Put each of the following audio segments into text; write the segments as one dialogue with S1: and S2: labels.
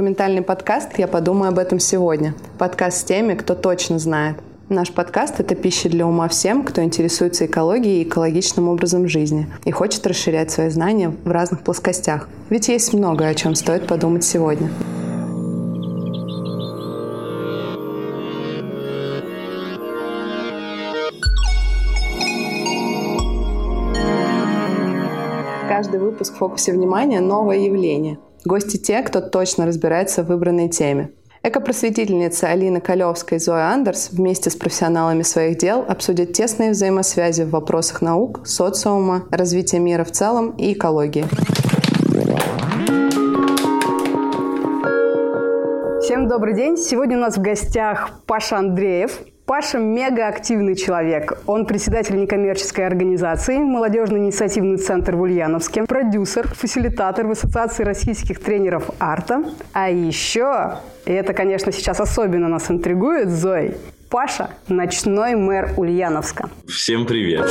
S1: документальный подкаст «Я подумаю об этом сегодня». Подкаст с теми, кто точно знает. Наш подкаст — это пища для ума всем, кто интересуется экологией и экологичным образом жизни и хочет расширять свои знания в разных плоскостях. Ведь есть многое, о чем стоит подумать сегодня. Каждый выпуск в фокусе внимания — новое явление. Гости те, кто точно разбирается в выбранной теме. Экопросветительница Алина Колевская и Зоя Андерс вместе с профессионалами своих дел обсудят тесные взаимосвязи в вопросах наук, социума, развития мира в целом и экологии. Всем добрый день! Сегодня у нас в гостях Паша Андреев, Паша мега активный человек. Он председатель некоммерческой организации «Молодежный инициативный центр в Ульяновске», продюсер, фасилитатор в Ассоциации российских тренеров арта. А еще, и это, конечно, сейчас особенно нас интригует, Зой, Паша – ночной мэр Ульяновска.
S2: Всем привет!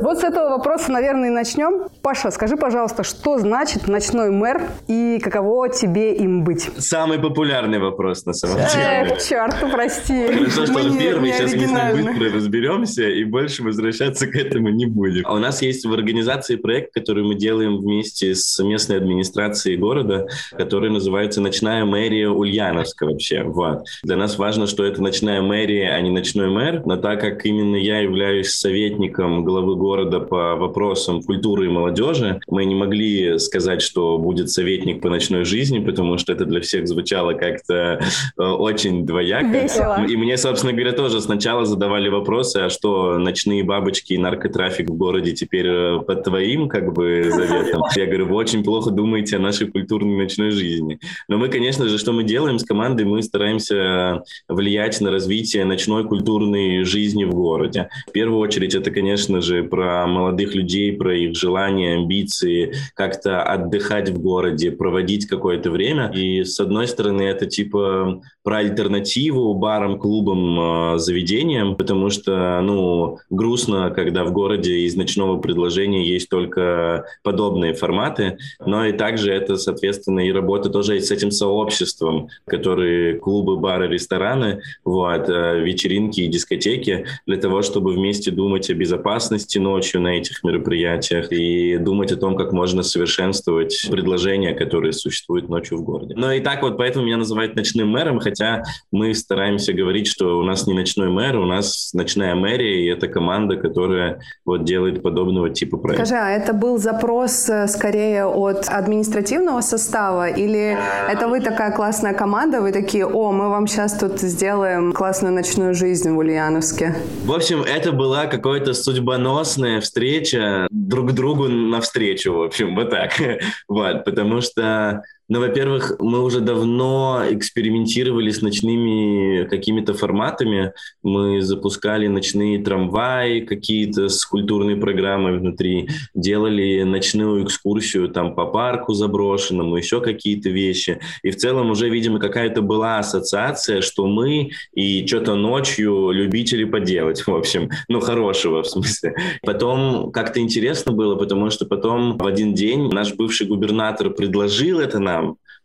S1: Вот с этого вопроса, наверное, и начнем. Паша, скажи, пожалуйста, что значит ночной мэр и каково тебе им быть?
S2: Самый популярный вопрос, на самом деле.
S1: Эх, черт, прости.
S2: Хорошо, что он первый, сейчас мы с ним быстро разберемся и больше возвращаться к этому не будем. А у нас есть в организации проект, который мы делаем вместе с местной администрацией города, который называется «Ночная мэрия Ульяновска» вообще. Вот. Для нас важно, что это ночная мэрия, а не ночной мэр, но так как именно я являюсь советником главы города, города по вопросам культуры и молодежи. Мы не могли сказать, что будет советник по ночной жизни, потому что это для всех звучало как-то э, очень двояко.
S1: Весело.
S2: И мне, собственно говоря, тоже сначала задавали вопросы, а что ночные бабочки и наркотрафик в городе теперь э, под твоим как бы заветом? Я говорю, вы очень плохо думаете о нашей культурной ночной жизни. Но мы, конечно же, что мы делаем с командой? Мы стараемся влиять на развитие ночной культурной жизни в городе. В первую очередь это, конечно же, про про молодых людей, про их желания, амбиции, как-то отдыхать в городе, проводить какое-то время. И с одной стороны, это типа про альтернативу барам, клубам, э, заведениям, потому что, ну, грустно, когда в городе из ночного предложения есть только подобные форматы, но и также это, соответственно, и работа тоже с этим сообществом, которые клубы, бары, рестораны, вот, э, вечеринки и дискотеки, для того, чтобы вместе думать о безопасности, ночью на этих мероприятиях и думать о том, как можно совершенствовать предложения, которые существуют ночью в городе. Но и так вот поэтому меня называют ночным мэром, хотя мы стараемся говорить, что у нас не ночной мэр, у нас ночная мэрия, и это команда, которая вот делает подобного типа проекта.
S1: Скажи, а это был запрос э, скорее от административного состава или это вы такая классная команда, вы такие, о, мы вам сейчас тут сделаем классную ночную жизнь в Ульяновске?
S2: В общем, это была какая-то судьбоносная классная встреча друг другу навстречу, в общем, вот так. Вот, потому что ну, во-первых, мы уже давно экспериментировали с ночными какими-то форматами. Мы запускали ночные трамваи какие-то с культурной программой внутри, делали ночную экскурсию там по парку заброшенному, еще какие-то вещи. И в целом уже, видимо, какая-то была ассоциация, что мы и что-то ночью любители поделать, в общем. Ну, хорошего в смысле. Потом как-то интересно было, потому что потом в один день наш бывший губернатор предложил это нам,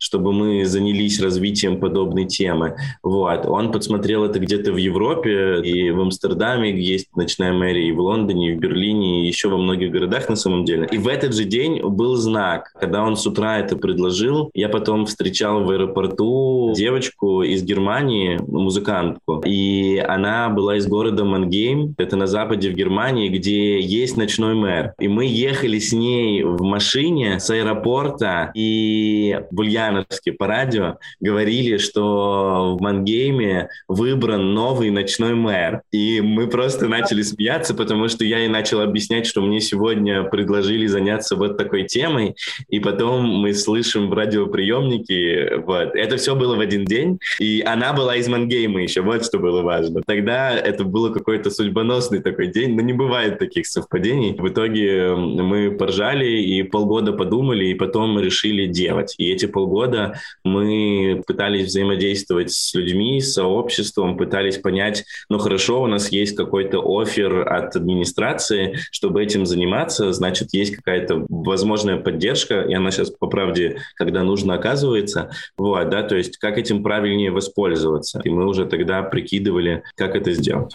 S2: чтобы мы занялись развитием подобной темы. Вот. Он подсмотрел это где-то в Европе, и в Амстердаме есть ночная мэрия, и в Лондоне, и в Берлине, и еще во многих городах на самом деле. И в этот же день был знак. Когда он с утра это предложил, я потом встречал в аэропорту девочку из Германии, музыкантку, и она была из города Мангейм, это на западе в Германии, где есть ночной мэр. И мы ехали с ней в машине с аэропорта, и в Ульяновске по радио говорили, что в Мангейме выбран новый ночной мэр. И мы просто начали смеяться, потому что я ей начал объяснять, что мне сегодня предложили заняться вот такой темой, и потом мы слышим в радиоприемнике, вот. Это все было в один день, и она была из Мангейма еще, вот что было важно. Тогда это было какой-то судьбоносный такой день, но не бывает таких совпадений. В итоге мы поржали и полгода подумали, и потом решили делать. И эти полгода года мы пытались взаимодействовать с людьми, с сообществом, пытались понять, ну хорошо, у нас есть какой-то офер от администрации, чтобы этим заниматься, значит, есть какая-то возможная поддержка, и она сейчас, по правде, когда нужно, оказывается. Вот, да, то есть как этим правильнее воспользоваться. И мы уже тогда прикидывали, как это сделать.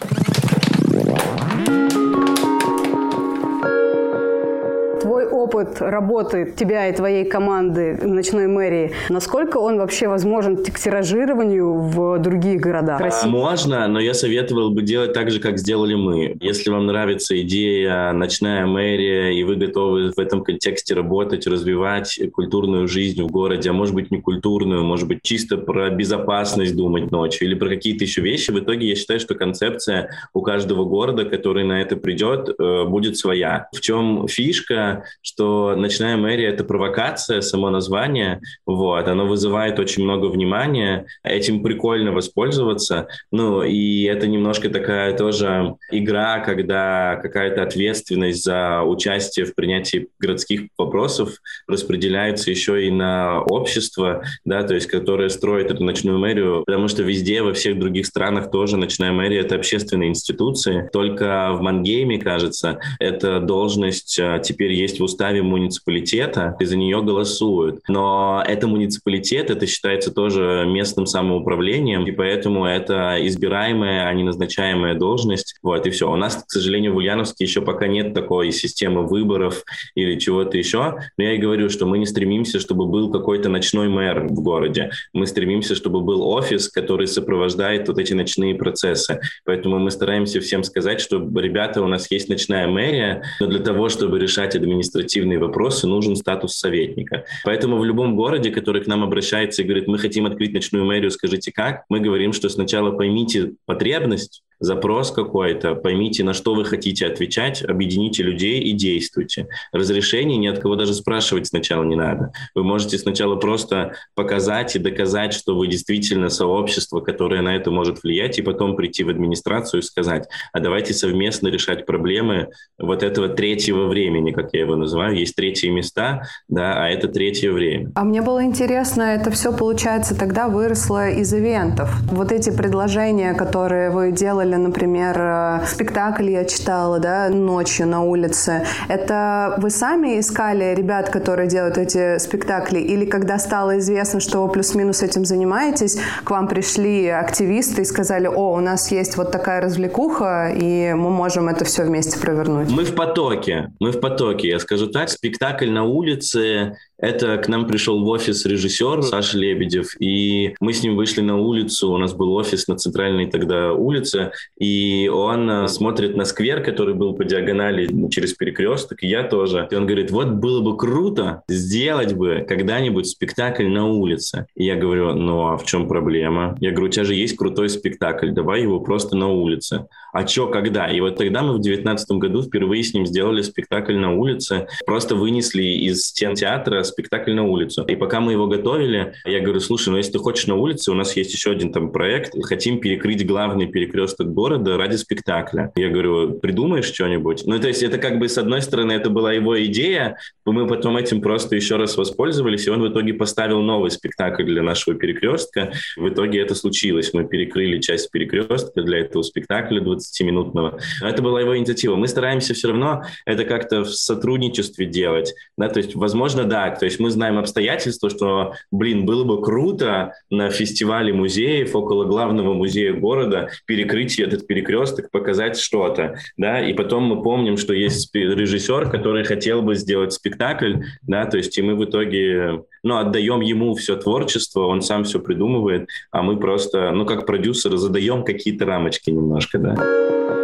S1: Опыт работы тебя и твоей команды в ночной мэрии, насколько он вообще возможен к тиражированию в других городах России?
S2: Можно, но я советовал бы делать так же, как сделали мы. Если вам нравится идея ночная мэрия, и вы готовы в этом контексте работать, развивать культурную жизнь в городе, а может быть не культурную, может быть чисто про безопасность думать ночью или про какие-то еще вещи, в итоге я считаю, что концепция у каждого города, который на это придет, э, будет своя. В чем фишка, что «Ночная мэрия» — это провокация, само название, вот, оно вызывает очень много внимания, этим прикольно воспользоваться, ну, и это немножко такая тоже игра, когда какая-то ответственность за участие в принятии городских вопросов распределяется еще и на общество, да, то есть, которое строит эту ночную мэрию, потому что везде, во всех других странах тоже ночная мэрия — это общественные институции, только в Мангейме, кажется, эта должность а, теперь есть в уставе уставе муниципалитета, и за нее голосуют. Но это муниципалитет, это считается тоже местным самоуправлением, и поэтому это избираемая, а не назначаемая должность. Вот, и все. У нас, к сожалению, в Ульяновске еще пока нет такой системы выборов или чего-то еще. Но я и говорю, что мы не стремимся, чтобы был какой-то ночной мэр в городе. Мы стремимся, чтобы был офис, который сопровождает вот эти ночные процессы. Поэтому мы стараемся всем сказать, что, ребята, у нас есть ночная мэрия, но для того, чтобы решать административные административные вопросы нужен статус советника. Поэтому в любом городе, который к нам обращается и говорит, мы хотим открыть ночную мэрию, скажите как, мы говорим, что сначала поймите потребность, запрос какой-то, поймите, на что вы хотите отвечать, объедините людей и действуйте. Разрешение ни от кого даже спрашивать сначала не надо. Вы можете сначала просто показать и доказать, что вы действительно сообщество, которое на это может влиять, и потом прийти в администрацию и сказать, а давайте совместно решать проблемы вот этого третьего времени, как я его называю. Есть третьи места, да, а это третье время.
S3: А мне было интересно, это все, получается, тогда выросло из ивентов. Вот эти предложения, которые вы делали делали, например, э, спектакль я читала, да, ночью на улице. Это вы сами искали ребят, которые делают эти спектакли, или когда стало известно, что вы плюс-минус этим занимаетесь, к вам пришли активисты и сказали, о, у нас есть вот такая развлекуха, и мы можем это все вместе провернуть?
S2: Мы в потоке, мы в потоке, я скажу так, спектакль на улице это к нам пришел в офис режиссер Саша Лебедев, и мы с ним вышли на улицу, у нас был офис на центральной тогда улице, и он э, смотрит на сквер, который был по диагонали через перекресток, и я тоже. И он говорит, вот было бы круто сделать бы когда-нибудь спектакль на улице. И я говорю, ну а в чем проблема? Я говорю, у тебя же есть крутой спектакль, давай его просто на улице. А чё, когда? И вот тогда мы в девятнадцатом году впервые с ним сделали спектакль на улице, просто вынесли из стен театра спектакль на улицу. И пока мы его готовили, я говорю, слушай, ну если ты хочешь на улице, у нас есть еще один там проект, хотим перекрыть главный перекресток города ради спектакля. Я говорю, придумаешь что-нибудь? Ну, то есть это как бы, с одной стороны, это была его идея, мы потом этим просто еще раз воспользовались, и он в итоге поставил новый спектакль для нашего перекрестка. В итоге это случилось. Мы перекрыли часть перекрестка для этого спектакля 20-минутного. Но это была его инициатива. Мы стараемся все равно это как-то в сотрудничестве делать. Да? То есть, возможно, да, то есть мы знаем обстоятельства, что, блин, было бы круто на фестивале музеев около главного музея города перекрыть этот перекресток, показать что-то, да, и потом мы помним, что есть режиссер, который хотел бы сделать спектакль, да, то есть и мы в итоге, ну, отдаем ему все творчество, он сам все придумывает, а мы просто, ну, как продюсеры задаем какие-то рамочки немножко, да.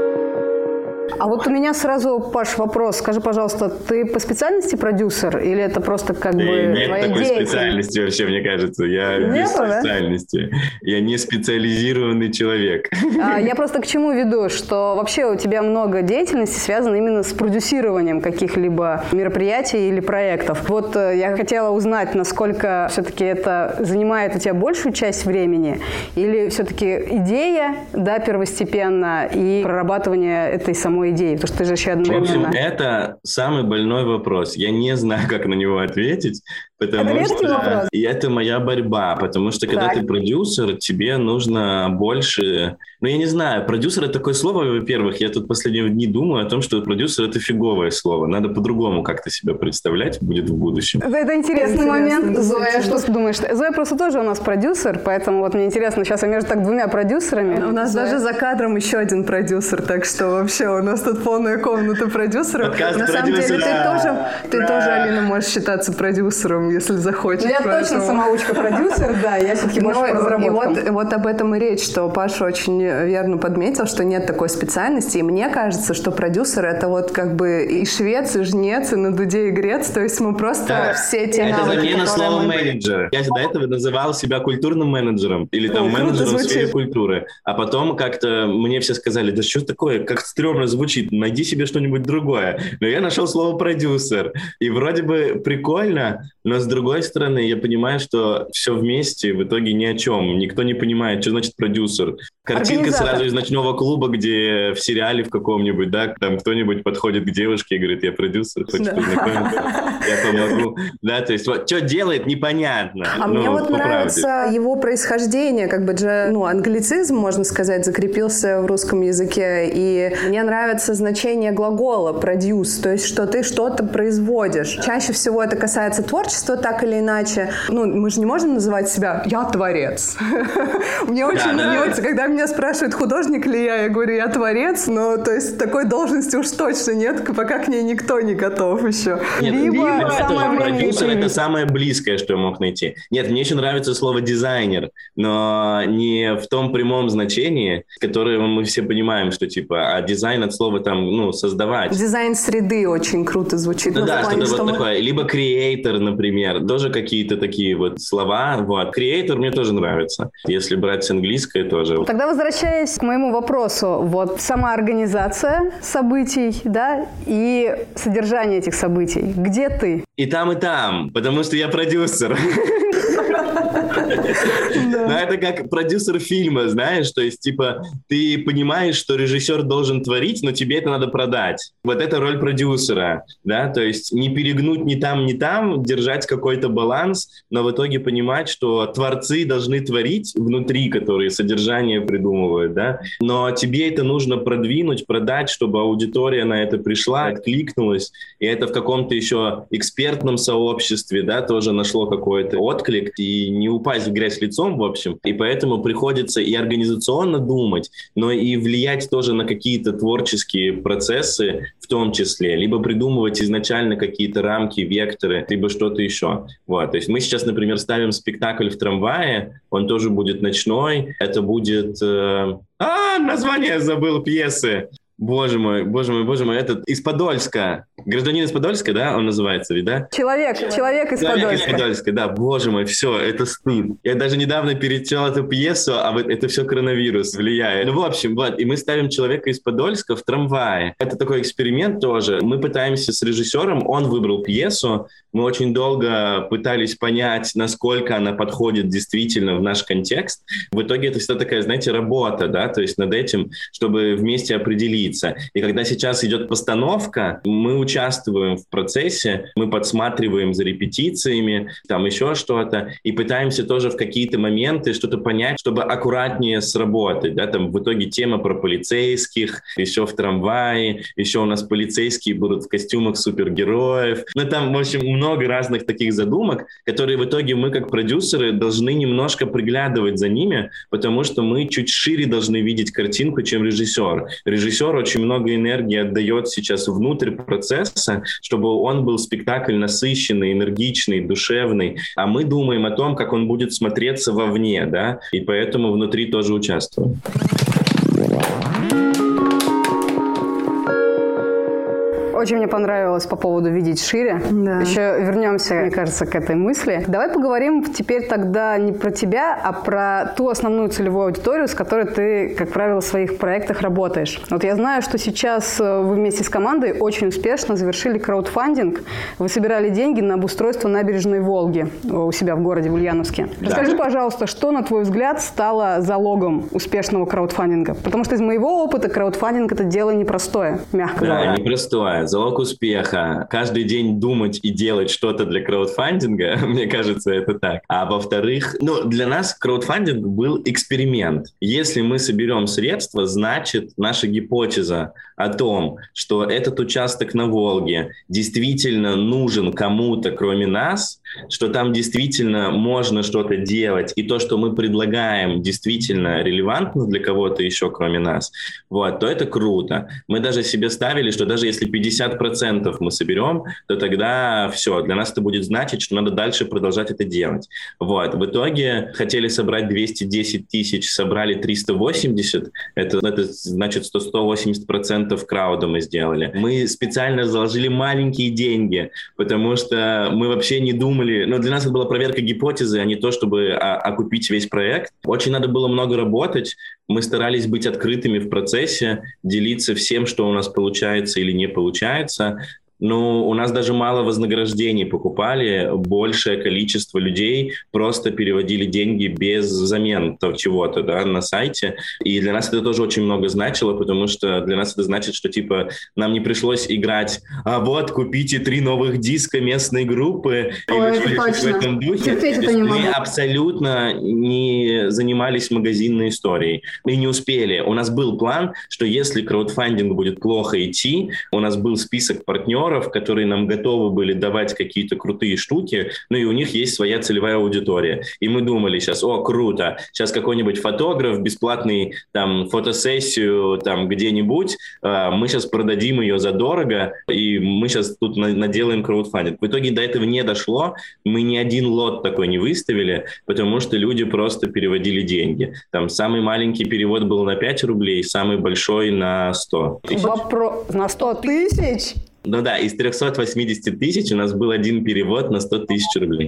S1: А вот у меня сразу, Паш, вопрос. Скажи, пожалуйста, ты по специальности продюсер или это просто как бы
S2: Нет
S1: твоя
S2: такой специальности вообще, мне кажется. Я Нет, без да? специальности. Я не специализированный человек.
S1: А, я просто к чему веду, что вообще у тебя много деятельности связано именно с продюсированием каких-либо мероприятий или проектов. Вот э, я хотела узнать, насколько все-таки это занимает у тебя большую часть времени или все-таки идея, да, первостепенно и прорабатывание этой самой самой идеи? Потому что ты же еще одновременно...
S2: В общем, это самый больной вопрос. Я не знаю, как на него ответить, потому
S1: это
S2: что
S1: вопрос.
S2: и это моя борьба, потому что когда
S1: Так.
S2: ты продюсер, тебе нужно больше... Ну, я не знаю, продюсер — это такое слово, во-первых, я тут последние дни думаю о том, что продюсер — это фиговое слово. Надо по-другому как-то себя представлять будет в будущем.
S1: Это, это интересный
S3: Интересно,
S1: момент. Зоя, что ты думаешь? Зоя просто тоже у нас продюсер, поэтому вот мне интересно, сейчас я между так двумя продюсерами.
S3: У нас
S1: Зоя.
S3: даже за кадром еще один продюсер, так что вообще у нас тут полная комната продюсеров.
S2: Подкаст
S3: На самом деле ты тоже, ты
S2: Ура!
S3: тоже, Алина, можешь считаться продюсером, если захочешь.
S1: Ну, я точно
S3: поэтому-
S1: самоучка-продюсер, да, я все-таки больше
S3: Ну,
S1: по
S3: и
S1: разработкам.
S3: вот, вот об этом и речь, что Паша очень верно подметил, что нет такой специальности. И мне кажется, что продюсер это вот как бы и швец, и жнец, и на дуде и грец. То есть мы просто
S2: Да.
S3: все те
S2: Это
S3: навыки,
S2: замена слова
S3: мы-
S2: менеджер. Я до этого называл себя культурным менеджером или там
S3: О, круто
S2: менеджером в сфере
S3: звучит.
S2: культуры. А потом как-то мне все сказали, да что такое, как стрёмно звучит, найди себе что-нибудь другое. Но я нашел слово продюсер. И вроде бы прикольно, но с другой стороны я понимаю, что все вместе в итоге ни о чем. Никто не понимает, что значит продюсер. Картинка сразу из ночного клуба, где в сериале в каком-нибудь, да, там кто-нибудь подходит к девушке и говорит, я продюсер, хочешь
S3: Да.
S2: познакомиться? Я помогу. Да, то есть вот что делает, непонятно.
S3: А
S2: Ну,
S3: мне вот
S2: по правде.
S3: нравится его происхождение, как бы же, ну, англицизм, можно сказать, закрепился в русском языке, и мне нравится значение глагола produce, то есть что ты что-то производишь. Чаще всего это касается творчества, так или иначе. Ну, мы же не можем называть себя «я творец». Мне очень нравится, когда меня спрашивают, художник ли я, я говорю, я творец, но то есть такой должности уж точно нет, пока к ней никто не готов еще.
S2: Нет,
S1: Либо
S2: либо
S1: самое
S2: продюсер это самое близкое, что я мог найти. Нет, мне еще нравится слово дизайнер, но не в том прямом значении, которое мы все понимаем, что типа, а дизайн от слова там, ну, создавать.
S3: Дизайн среды очень круто звучит.
S2: Ну
S3: в
S2: да,
S3: плане,
S2: что-то
S3: что
S2: вот
S3: мы-
S2: такое. Либо креатор, например. Тоже какие-то такие вот слова. Вот. Креатор мне тоже нравится. Если брать с английской тоже.
S1: Тогда возвращаясь к моему вопросу, вот сама организация событий, да, и содержание этих событий. Где ты?
S2: И там, и там, потому что я продюсер. Но это как продюсер фильма, знаешь, то есть, типа, ты понимаешь, что режиссер должен творить, но тебе это надо продать. Вот это роль продюсера, да, то есть не перегнуть ни там, ни там, держать какой-то баланс, но в итоге понимать, что творцы должны творить внутри, которые содержание придумывают, да, но тебе это нужно продвинуть, продать, чтобы аудитория на это пришла, откликнулась, и это в каком-то еще экспертном сообществе, да, тоже нашло какой-то отклик, и не упасть в грязь лицом, в общем. И поэтому приходится и организационно думать, но и влиять тоже на какие-то творческие процессы в том числе, либо придумывать изначально какие-то рамки, векторы, либо что-то еще. Вот. То есть мы сейчас, например, ставим спектакль в трамвае, он тоже будет ночной, это будет... э, А, название забыл пьесы. Боже мой, боже мой, боже мой, этот из Подольска. Гражданин из Подольска, да, он называется, ведь, да?
S1: Человек, человек из
S2: Человек из
S1: Подольска.
S2: Подольска, да, боже мой, все, это стыд. Я даже недавно перечел эту пьесу, а вот это все коронавирус влияет. Ну, в общем, вот, и мы ставим человека из Подольска в трамвае. Это такой эксперимент тоже. Мы пытаемся с режиссером, он выбрал пьесу, мы очень долго пытались понять, насколько она подходит действительно в наш контекст. В итоге это всегда такая, знаете, работа, да, то есть над этим, чтобы вместе определиться. И когда сейчас идет постановка, мы участвуем в процессе, мы подсматриваем за репетициями, там еще что-то, и пытаемся тоже в какие-то моменты что-то понять, чтобы аккуратнее сработать, да, там в итоге тема про полицейских, еще в трамвае, еще у нас полицейские будут в костюмах супергероев, ну там, в общем, много разных таких задумок, которые в итоге мы как продюсеры должны немножко приглядывать за ними, потому что мы чуть шире должны видеть картинку, чем режиссер. Режиссер очень много энергии отдает сейчас внутрь процесса, чтобы он был спектакль насыщенный, энергичный, душевный, а мы думаем о том, как он будет смотреться вовне, да, и поэтому внутри тоже участвуем.
S1: Очень мне понравилось по поводу видеть шире. Да. Еще вернемся, мне кажется, к этой мысли. Давай поговорим теперь тогда не про тебя, а про ту основную целевую аудиторию, с которой ты, как правило, в своих проектах работаешь. Вот я знаю, что сейчас э, вы вместе с командой очень успешно завершили краудфандинг. Вы собирали деньги на обустройство набережной Волги э, у себя в городе в Ульяновске. Да. Расскажи, пожалуйста, что, на твой взгляд, стало залогом успешного краудфандинга? Потому что из моего опыта краудфандинг – это дело непростое, мягко
S2: да,
S1: говоря.
S2: Да, непростое. Залог успеха. Каждый день думать и делать что-то для краудфандинга, мне кажется, это так. А во-вторых, ну, для нас краудфандинг был эксперимент. Если мы соберем средства, значит, наша гипотеза о том, что этот участок на Волге действительно нужен кому-то, кроме нас, что там действительно можно что-то делать, и то, что мы предлагаем, действительно релевантно для кого-то еще, кроме нас, вот, то это круто. Мы даже себе ставили, что даже если 50% мы соберем, то тогда все, для нас это будет значить, что надо дальше продолжать это делать. Вот, в итоге хотели собрать 210 тысяч, собрали 380, это, это значит, что 180% крауда мы сделали. Мы специально заложили маленькие деньги, потому что мы вообще не думали, но для нас это была проверка гипотезы, а не то, чтобы а, окупить весь проект. Очень надо было много работать. Мы старались быть открытыми в процессе, делиться всем, что у нас получается или не получается. Ну, у нас даже мало вознаграждений покупали, большее количество людей просто переводили деньги без замен чего-то да, на сайте. И для нас это тоже очень много значило, потому что для нас это значит, что типа нам не пришлось играть, а вот купите три новых диска местной группы
S1: Ой, или что в этом духе. Терпеть это не
S2: мы могу. абсолютно не занимались магазинной историей. Мы не успели. У нас был план, что если краудфандинг будет плохо идти, у нас был список партнеров, партнеров, которые нам готовы были давать какие-то крутые штуки, ну и у них есть своя целевая аудитория. И мы думали сейчас, о, круто, сейчас какой-нибудь фотограф, бесплатный там фотосессию там где-нибудь, э, мы сейчас продадим ее задорого, и мы сейчас тут на- наделаем краудфандинг. В итоге до этого не дошло, мы ни один лот такой не выставили, потому что люди просто переводили деньги. Там самый маленький перевод был на 5 рублей, самый большой на 100
S1: тысяч. Вопрос на 100 тысяч?
S2: Ну да, из 380 тысяч у нас был один перевод на 100 тысяч рублей.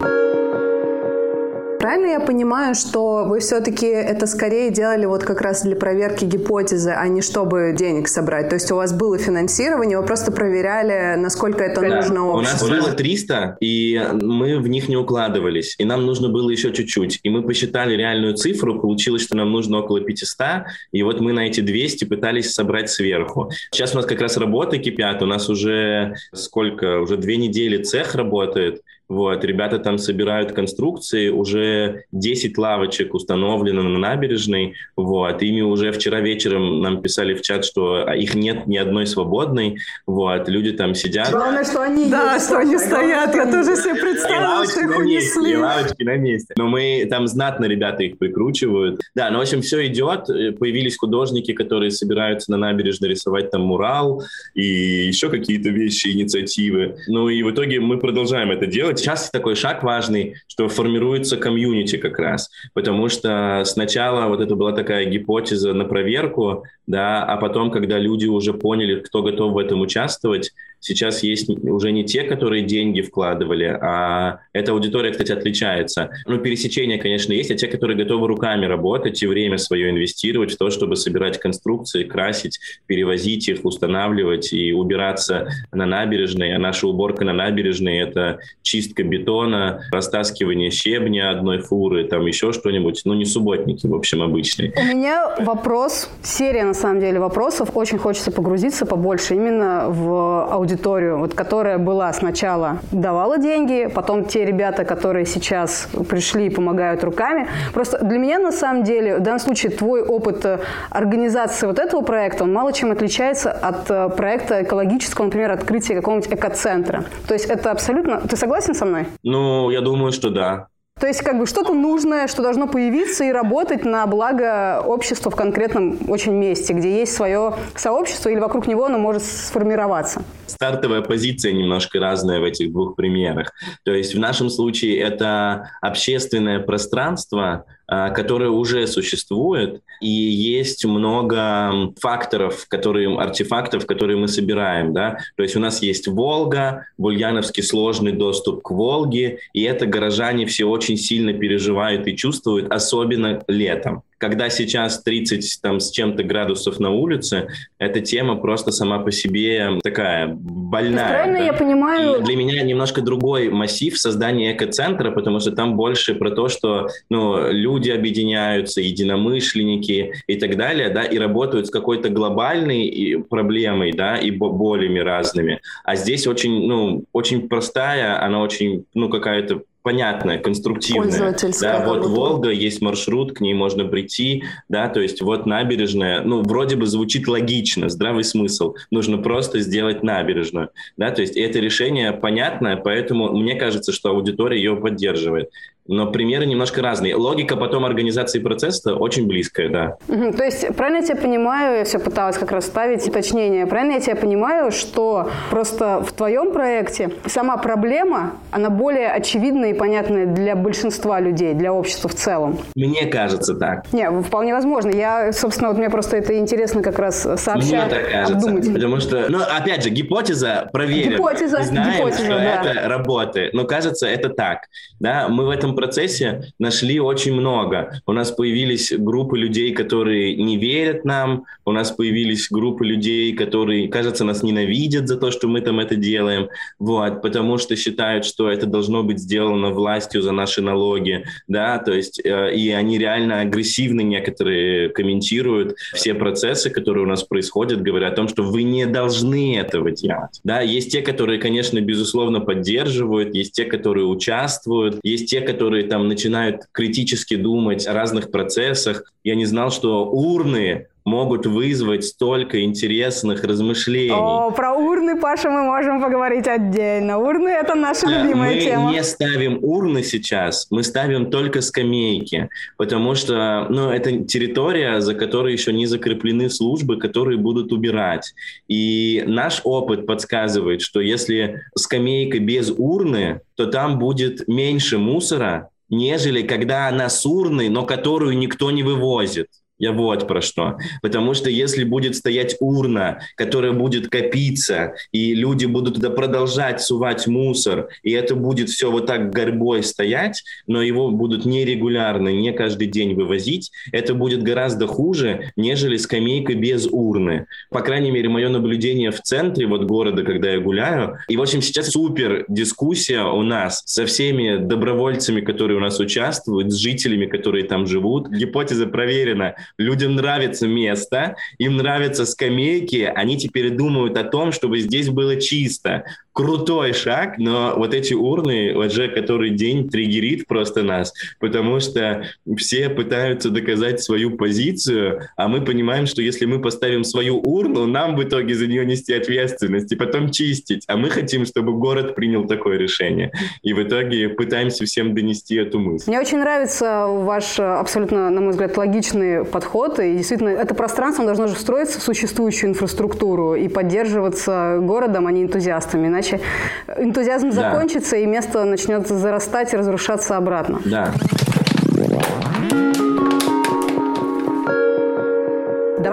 S3: Правильно я понимаю, что вы все-таки это скорее делали вот как раз для проверки гипотезы, а не чтобы денег собрать? То есть у вас было финансирование, вы просто проверяли, насколько это да. нужно
S2: обществу? У нас было 300, и мы в них не укладывались, и нам нужно было еще чуть-чуть. И мы посчитали реальную цифру, получилось, что нам нужно около 500, и вот мы на эти 200 пытались собрать сверху. Сейчас у нас как раз работы кипят, у нас уже сколько, уже две недели цех работает, вот, ребята там собирают конструкции, уже 10 лавочек установлено на набережной, вот, ими уже вчера вечером нам писали в чат, что их нет ни одной свободной, вот, люди там сидят.
S1: Главное, что они
S3: Да, есть, что они стоят, я тоже себе представила, что их унесли.
S2: И лавочки на месте. Но мы там знатно ребята их прикручивают. Да, ну, в общем, все идет. Появились художники, которые собираются на набережной рисовать там мурал и еще какие-то вещи, инициативы. Ну и в итоге мы продолжаем это делать сейчас такой шаг важный, что формируется комьюнити как раз, потому что сначала вот это была такая гипотеза на проверку, да, а потом, когда люди уже поняли, кто готов в этом участвовать, сейчас есть уже не те, которые деньги вкладывали, а эта аудитория, кстати, отличается. Ну, пересечения, конечно, есть, а те, которые готовы руками работать и время свое инвестировать в то, чтобы собирать конструкции, красить, перевозить их, устанавливать и убираться на набережной. А наша уборка на набережной — это чистка бетона, растаскивание щебня одной фуры, там еще что-нибудь. Ну, не субботники, в общем, обычные.
S1: У меня вопрос, серия, на самом деле, вопросов. Очень хочется погрузиться побольше именно в аудиторию вот, которая была сначала давала деньги, потом те ребята, которые сейчас пришли и помогают руками. Просто для меня на самом деле в данном случае твой опыт э, организации вот этого проекта, он мало чем отличается от э, проекта экологического, например, открытия какого-нибудь экоцентра. То есть это абсолютно... Ты согласен со мной?
S2: Ну, я думаю, что да.
S1: То есть как бы что-то нужное, что должно появиться и работать на благо общества в конкретном очень месте, где есть свое сообщество или вокруг него оно может сформироваться.
S2: Стартовая позиция немножко разная в этих двух примерах. То есть в нашем случае это общественное пространство, а, которое уже существует, и есть много факторов, которые, артефактов, которые мы собираем, да, то есть у нас есть Волга, Бульяновский сложный доступ к Волге, и это горожане все очень сильно переживают и чувствуют, особенно летом когда сейчас 30 там, с чем-то градусов на улице, эта тема просто сама по себе такая больная.
S1: Правильно да? я понимаю?
S2: И для меня немножко другой массив создания экоцентра, потому что там больше про то, что ну, люди объединяются, единомышленники и так далее, да, и работают с какой-то глобальной проблемой, да, и болями разными. А здесь очень, ну, очень простая, она очень, ну, какая-то понятная, конструктивная. Да, вот Волга, есть маршрут, к ней можно прийти, да, то есть вот набережная, ну, вроде бы звучит логично, здравый смысл, нужно просто сделать набережную, да, то есть это решение понятное, поэтому мне кажется, что аудитория ее поддерживает но примеры немножко разные. Логика потом организации процесса очень близкая, да.
S1: Угу, то есть, правильно я тебя понимаю, я все пыталась как раз ставить уточнение, правильно я тебя понимаю, что просто в твоем проекте сама проблема, она более очевидная и понятная для большинства людей, для общества в целом?
S2: Мне кажется так.
S1: Не, вполне возможно. Я, собственно, вот мне просто это интересно как раз сообщать,
S2: Мне так кажется, обдумать. потому что, ну, опять же, гипотеза проверена.
S1: Гипотеза,
S2: знаем,
S1: гипотеза,
S2: что
S1: да.
S2: это работает, но кажется, это так. Да, мы в этом процессе нашли очень много. У нас появились группы людей, которые не верят нам, у нас появились группы людей, которые, кажется, нас ненавидят за то, что мы там это делаем, вот, потому что считают, что это должно быть сделано властью за наши налоги, да, то есть, э, и они реально агрессивны некоторые комментируют все процессы, которые у нас происходят, говоря о том, что вы не должны этого делать, да, есть те, которые, конечно, безусловно поддерживают, есть те, которые участвуют, есть те, которые которые там начинают критически думать о разных процессах. Я не знал, что урны могут вызвать столько интересных размышлений.
S1: О, про урны, Паша, мы можем поговорить отдельно. Урны – это наша любимая
S2: мы
S1: тема.
S2: Мы не ставим урны сейчас, мы ставим только скамейки, потому что ну, это территория, за которой еще не закреплены службы, которые будут убирать. И наш опыт подсказывает, что если скамейка без урны, то там будет меньше мусора, нежели когда она с урной, но которую никто не вывозит. Я вот про что. Потому что если будет стоять урна, которая будет копиться, и люди будут туда продолжать сувать мусор, и это будет все вот так горбой стоять, но его будут нерегулярно, не каждый день вывозить, это будет гораздо хуже, нежели скамейка без урны. По крайней мере, мое наблюдение в центре вот города, когда я гуляю. И, в общем, сейчас супер дискуссия у нас со всеми добровольцами, которые у нас участвуют, с жителями, которые там живут. Гипотеза проверена людям нравится место, им нравятся скамейки, они теперь думают о том, чтобы здесь было чисто крутой шаг, но вот эти урны уже который день триггерит просто нас, потому что все пытаются доказать свою позицию, а мы понимаем, что если мы поставим свою урну, нам в итоге за нее нести ответственность и потом чистить, а мы хотим, чтобы город принял такое решение. И в итоге пытаемся всем донести эту мысль.
S1: Мне очень нравится ваш абсолютно, на мой взгляд, логичный подход. И действительно, это пространство должно же встроиться в существующую инфраструктуру и поддерживаться городом, а не энтузиастами. Иначе иначе энтузиазм да. закончится, и место начнет зарастать и разрушаться обратно.
S2: Да.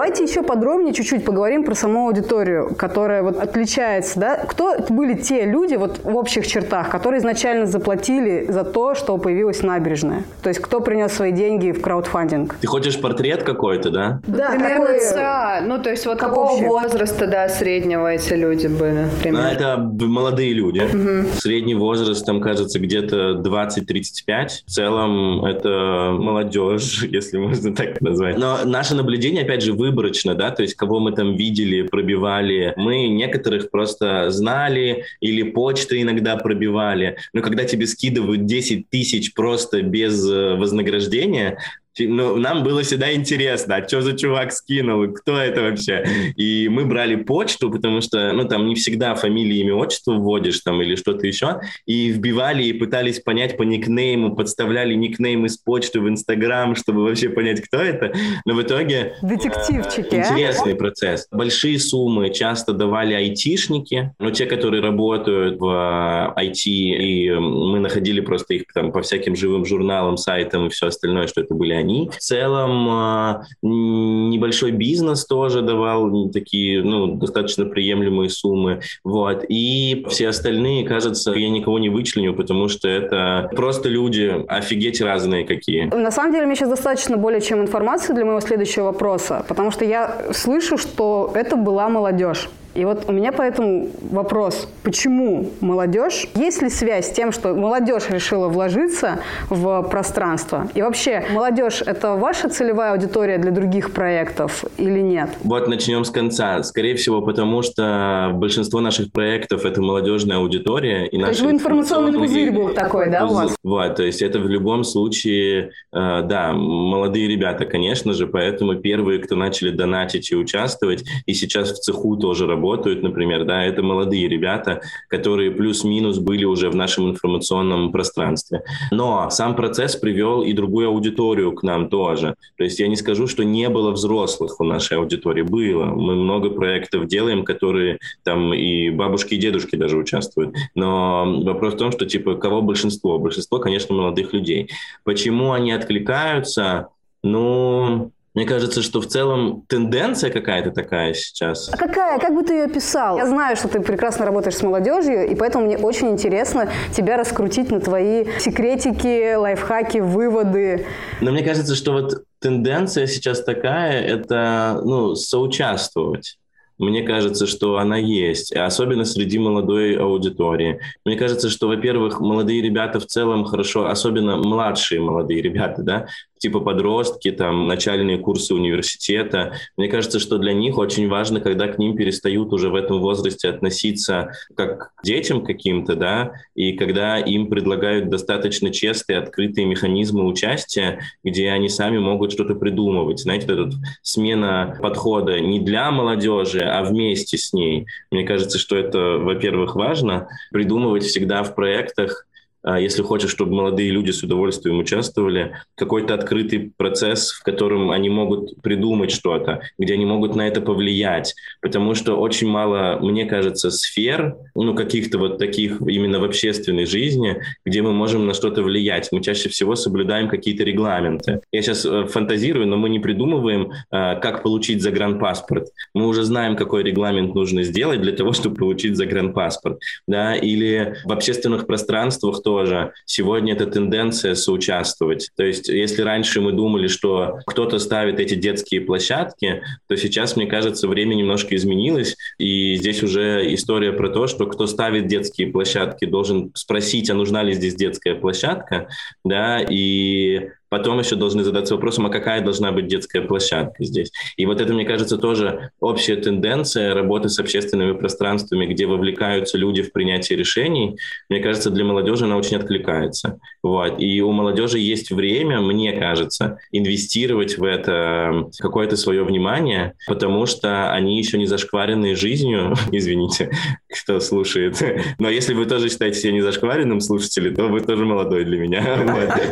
S1: Давайте еще подробнее чуть-чуть поговорим про саму аудиторию, которая вот отличается. Да? Кто были те люди вот в общих чертах, которые изначально заплатили за то, что появилась набережная? То есть кто принес свои деньги в краудфандинг?
S2: Ты хочешь портрет какой-то, да?
S3: Да, примерно какой... ца, ну то есть вот какого общий? возраста, да, среднего эти люди были?
S2: Примерно. Ну, это молодые люди. Угу. Средний возраст там, кажется, где-то 20-35. В целом это молодежь, если можно так назвать. Но наше наблюдение, опять же, выборочно, да, то есть кого мы там видели, пробивали. Мы некоторых просто знали или почты иногда пробивали. Но когда тебе скидывают 10 тысяч просто без э, вознаграждения, ну, нам было всегда интересно, а что за чувак скинул, кто это вообще? И мы брали почту, потому что, ну, там не всегда фамилии, имя, отчество вводишь там или что-то еще, и вбивали и пытались понять по никнейму, подставляли никнейм из почты в Инстаграм, чтобы вообще понять, кто это. Но в итоге...
S1: Детективчики,
S2: э, Интересный а? процесс. Большие суммы часто давали айтишники, но те, которые работают в IT, и мы находили просто их там по всяким живым журналам, сайтам и все остальное, что это были они. В целом э, небольшой бизнес тоже давал такие, ну, достаточно приемлемые суммы. Вот. И все остальные, кажется, я никого не вычленю, потому что это просто люди офигеть разные какие.
S1: На самом деле, мне сейчас достаточно более чем информации для моего следующего вопроса, потому что я слышу, что это была молодежь. И вот у меня поэтому вопрос, почему молодежь? Есть ли связь с тем, что молодежь решила вложиться в пространство? И вообще, молодежь – это ваша целевая аудитория для других проектов или нет?
S2: Вот начнем с конца. Скорее всего, потому что большинство наших проектов – это молодежная аудитория.
S1: И то есть вы информационный пузырь был такой, да, у вас?
S2: Вот, то есть это в любом случае, э, да, молодые ребята, конечно же, поэтому первые, кто начали донатить и участвовать, и сейчас в цеху тоже работают, работают, например, да, это молодые ребята, которые плюс-минус были уже в нашем информационном пространстве. Но сам процесс привел и другую аудиторию к нам тоже. То есть я не скажу, что не было взрослых у нашей аудитории. Было. Мы много проектов делаем, которые там и бабушки, и дедушки даже участвуют. Но вопрос в том, что типа кого большинство? Большинство, конечно, молодых людей. Почему они откликаются? Ну, мне кажется, что в целом тенденция какая-то такая сейчас.
S1: А какая? Как бы ты ее описал? Я знаю, что ты прекрасно работаешь с молодежью, и поэтому мне очень интересно тебя раскрутить на твои секретики, лайфхаки, выводы.
S2: Но мне кажется, что вот тенденция сейчас такая, это ну, соучаствовать. Мне кажется, что она есть, особенно среди молодой аудитории. Мне кажется, что, во-первых, молодые ребята в целом хорошо, особенно младшие молодые ребята, да, типа подростки, там, начальные курсы университета. Мне кажется, что для них очень важно, когда к ним перестают уже в этом возрасте относиться как к детям каким-то, да, и когда им предлагают достаточно честные, открытые механизмы участия, где они сами могут что-то придумывать. Знаете, вот эта смена подхода не для молодежи, а вместе с ней. Мне кажется, что это, во-первых, важно, придумывать всегда в проектах если хочешь, чтобы молодые люди с удовольствием участвовали, какой-то открытый процесс, в котором они могут придумать что-то, где они могут на это повлиять. Потому что очень мало, мне кажется, сфер, ну, каких-то вот таких именно в общественной жизни, где мы можем на что-то влиять. Мы чаще всего соблюдаем какие-то регламенты. Я сейчас э, фантазирую, но мы не придумываем, э, как получить загранпаспорт. Мы уже знаем, какой регламент нужно сделать для того, чтобы получить загранпаспорт. Да? Или в общественных пространствах то тоже. Сегодня это тенденция соучаствовать. То есть если раньше мы думали, что кто-то ставит эти детские площадки, то сейчас, мне кажется, время немножко изменилось, и здесь уже история про то, что кто ставит детские площадки, должен спросить, а нужна ли здесь детская площадка, да, и Потом еще должны задаться вопросом, а какая должна быть детская площадка здесь. И вот это, мне кажется, тоже общая тенденция работы с общественными пространствами, где вовлекаются люди в принятие решений. Мне кажется, для молодежи она очень откликается. Вот. И у молодежи есть время, мне кажется, инвестировать в это какое-то свое внимание, потому что они еще не зашкваренные жизнью, извините, кто слушает. Но если вы тоже считаете себя не зашкваренным слушателем, то вы тоже молодой для меня.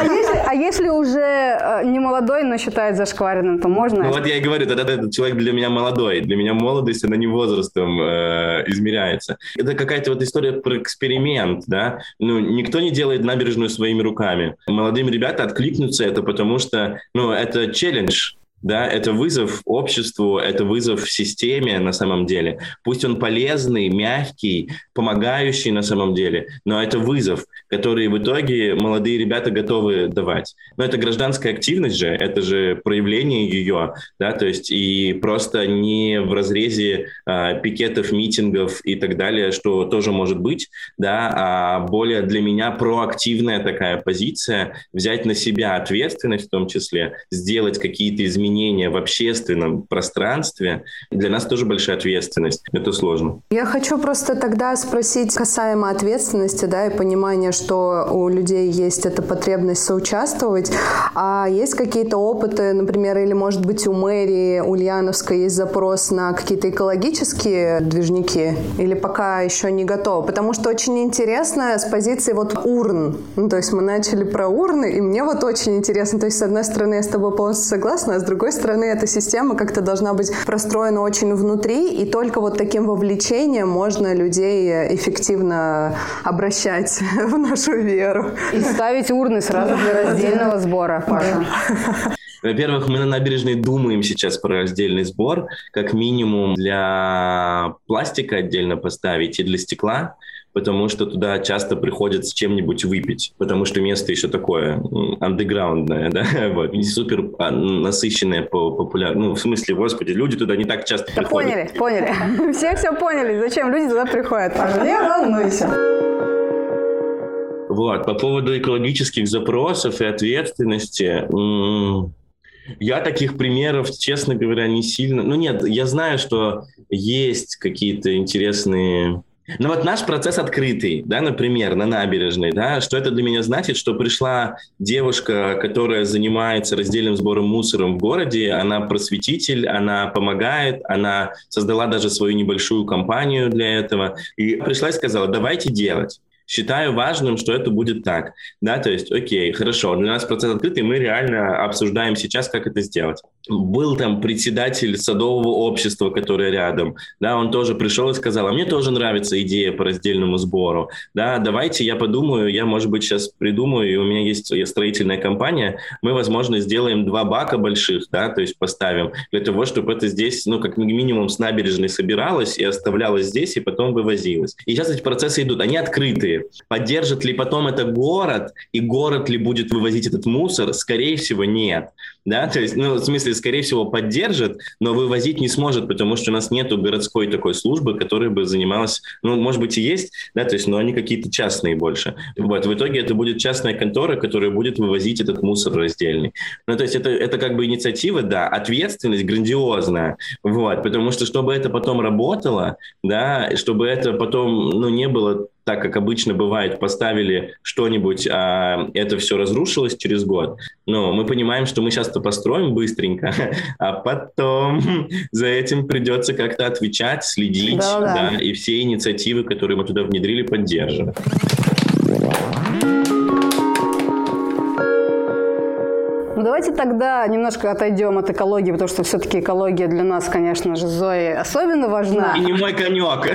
S1: А если, а если уже э, не молодой, но считает зашкваренным, то можно?
S2: Ну вот я и говорю, тогда этот человек для меня молодой. Для меня молодость, она не возрастом э, измеряется. Это какая-то вот история про эксперимент, да. Ну, никто не делает набережную своими руками. Молодым ребята откликнутся это, потому что, ну, это челлендж да, это вызов обществу, это вызов системе на самом деле. Пусть он полезный, мягкий, помогающий на самом деле, но это вызов, который в итоге молодые ребята готовы давать. Но это гражданская активность же, это же проявление ее, да, то есть и просто не в разрезе а, пикетов, митингов и так далее, что тоже может быть, да, а более для меня проактивная такая позиция, взять на себя ответственность в том числе, сделать какие-то изменения изменения в общественном пространстве для нас тоже большая ответственность. Это сложно.
S3: Я хочу просто тогда спросить касаемо ответственности, да, и понимания, что у людей есть эта потребность соучаствовать. А есть какие-то опыты, например, или, может быть, у мэрии Ульяновской есть запрос на какие-то экологические движники? Или пока еще не готовы? Потому что очень интересно с позиции вот урн. Ну, то есть мы начали про урны, и мне вот очень интересно. То есть, с одной стороны, я с тобой полностью согласна, а с другой стороны, эта система как-то должна быть простроена очень внутри, и только вот таким вовлечением можно людей эффективно обращать в нашу веру.
S1: И ставить урны сразу для раздельного сбора, Паша.
S2: Во-первых, мы на набережной думаем сейчас про раздельный сбор, как минимум для пластика отдельно поставить и для стекла, потому что туда часто приходят с чем-нибудь выпить, потому что место еще такое андеграундное, да, вот, не супер а, насыщенное по популярному, ну, в смысле, господи, люди туда не так часто
S1: да
S2: приходят.
S1: Поняли, поняли. Все все поняли, зачем люди туда приходят. Паша, не волнуйся.
S2: Вот, по поводу экологических запросов и ответственности, я таких примеров, честно говоря, не сильно... Ну нет, я знаю, что есть какие-то интересные но вот наш процесс открытый, да, например, на набережной, да, что это для меня значит, что пришла девушка, которая занимается раздельным сбором мусора в городе, она просветитель, она помогает, она создала даже свою небольшую компанию для этого, и пришла и сказала, давайте делать. Считаю важным, что это будет так. Да, то есть, окей, хорошо, для нас процесс открытый, мы реально обсуждаем сейчас, как это сделать. Был там председатель садового общества, которое рядом, да, он тоже пришел и сказал, а мне тоже нравится идея по раздельному сбору, да, давайте я подумаю, я, может быть, сейчас придумаю, и у меня есть строительная компания, мы, возможно, сделаем два бака больших, да, то есть поставим для того, чтобы это здесь, ну, как минимум с набережной собиралось и оставлялось здесь, и потом вывозилось. И сейчас эти процессы идут, они открытые, Поддержит ли потом это город, и город ли будет вывозить этот мусор? Скорее всего, нет. Да? То есть, ну, в смысле, скорее всего, поддержит, но вывозить не сможет, потому что у нас нету городской такой службы, которая бы занималась, ну, может быть, и есть, да, то есть, но они какие-то частные больше. Вот, в итоге это будет частная контора, которая будет вывозить этот мусор раздельный. Ну, то есть, это, это как бы инициатива, да, ответственность грандиозная, вот, потому что, чтобы это потом работало, да, чтобы это потом, ну, не было так как обычно бывает, поставили что-нибудь, а это все разрушилось через год. Но мы понимаем, что мы сейчас это построим быстренько, а потом за этим придется как-то отвечать, следить, да, да. Да, и все инициативы, которые мы туда внедрили, поддерживать.
S1: Давайте тогда немножко отойдем от экологии, потому что все-таки экология для нас, конечно же, Зои особенно важна.
S2: И не мой конек.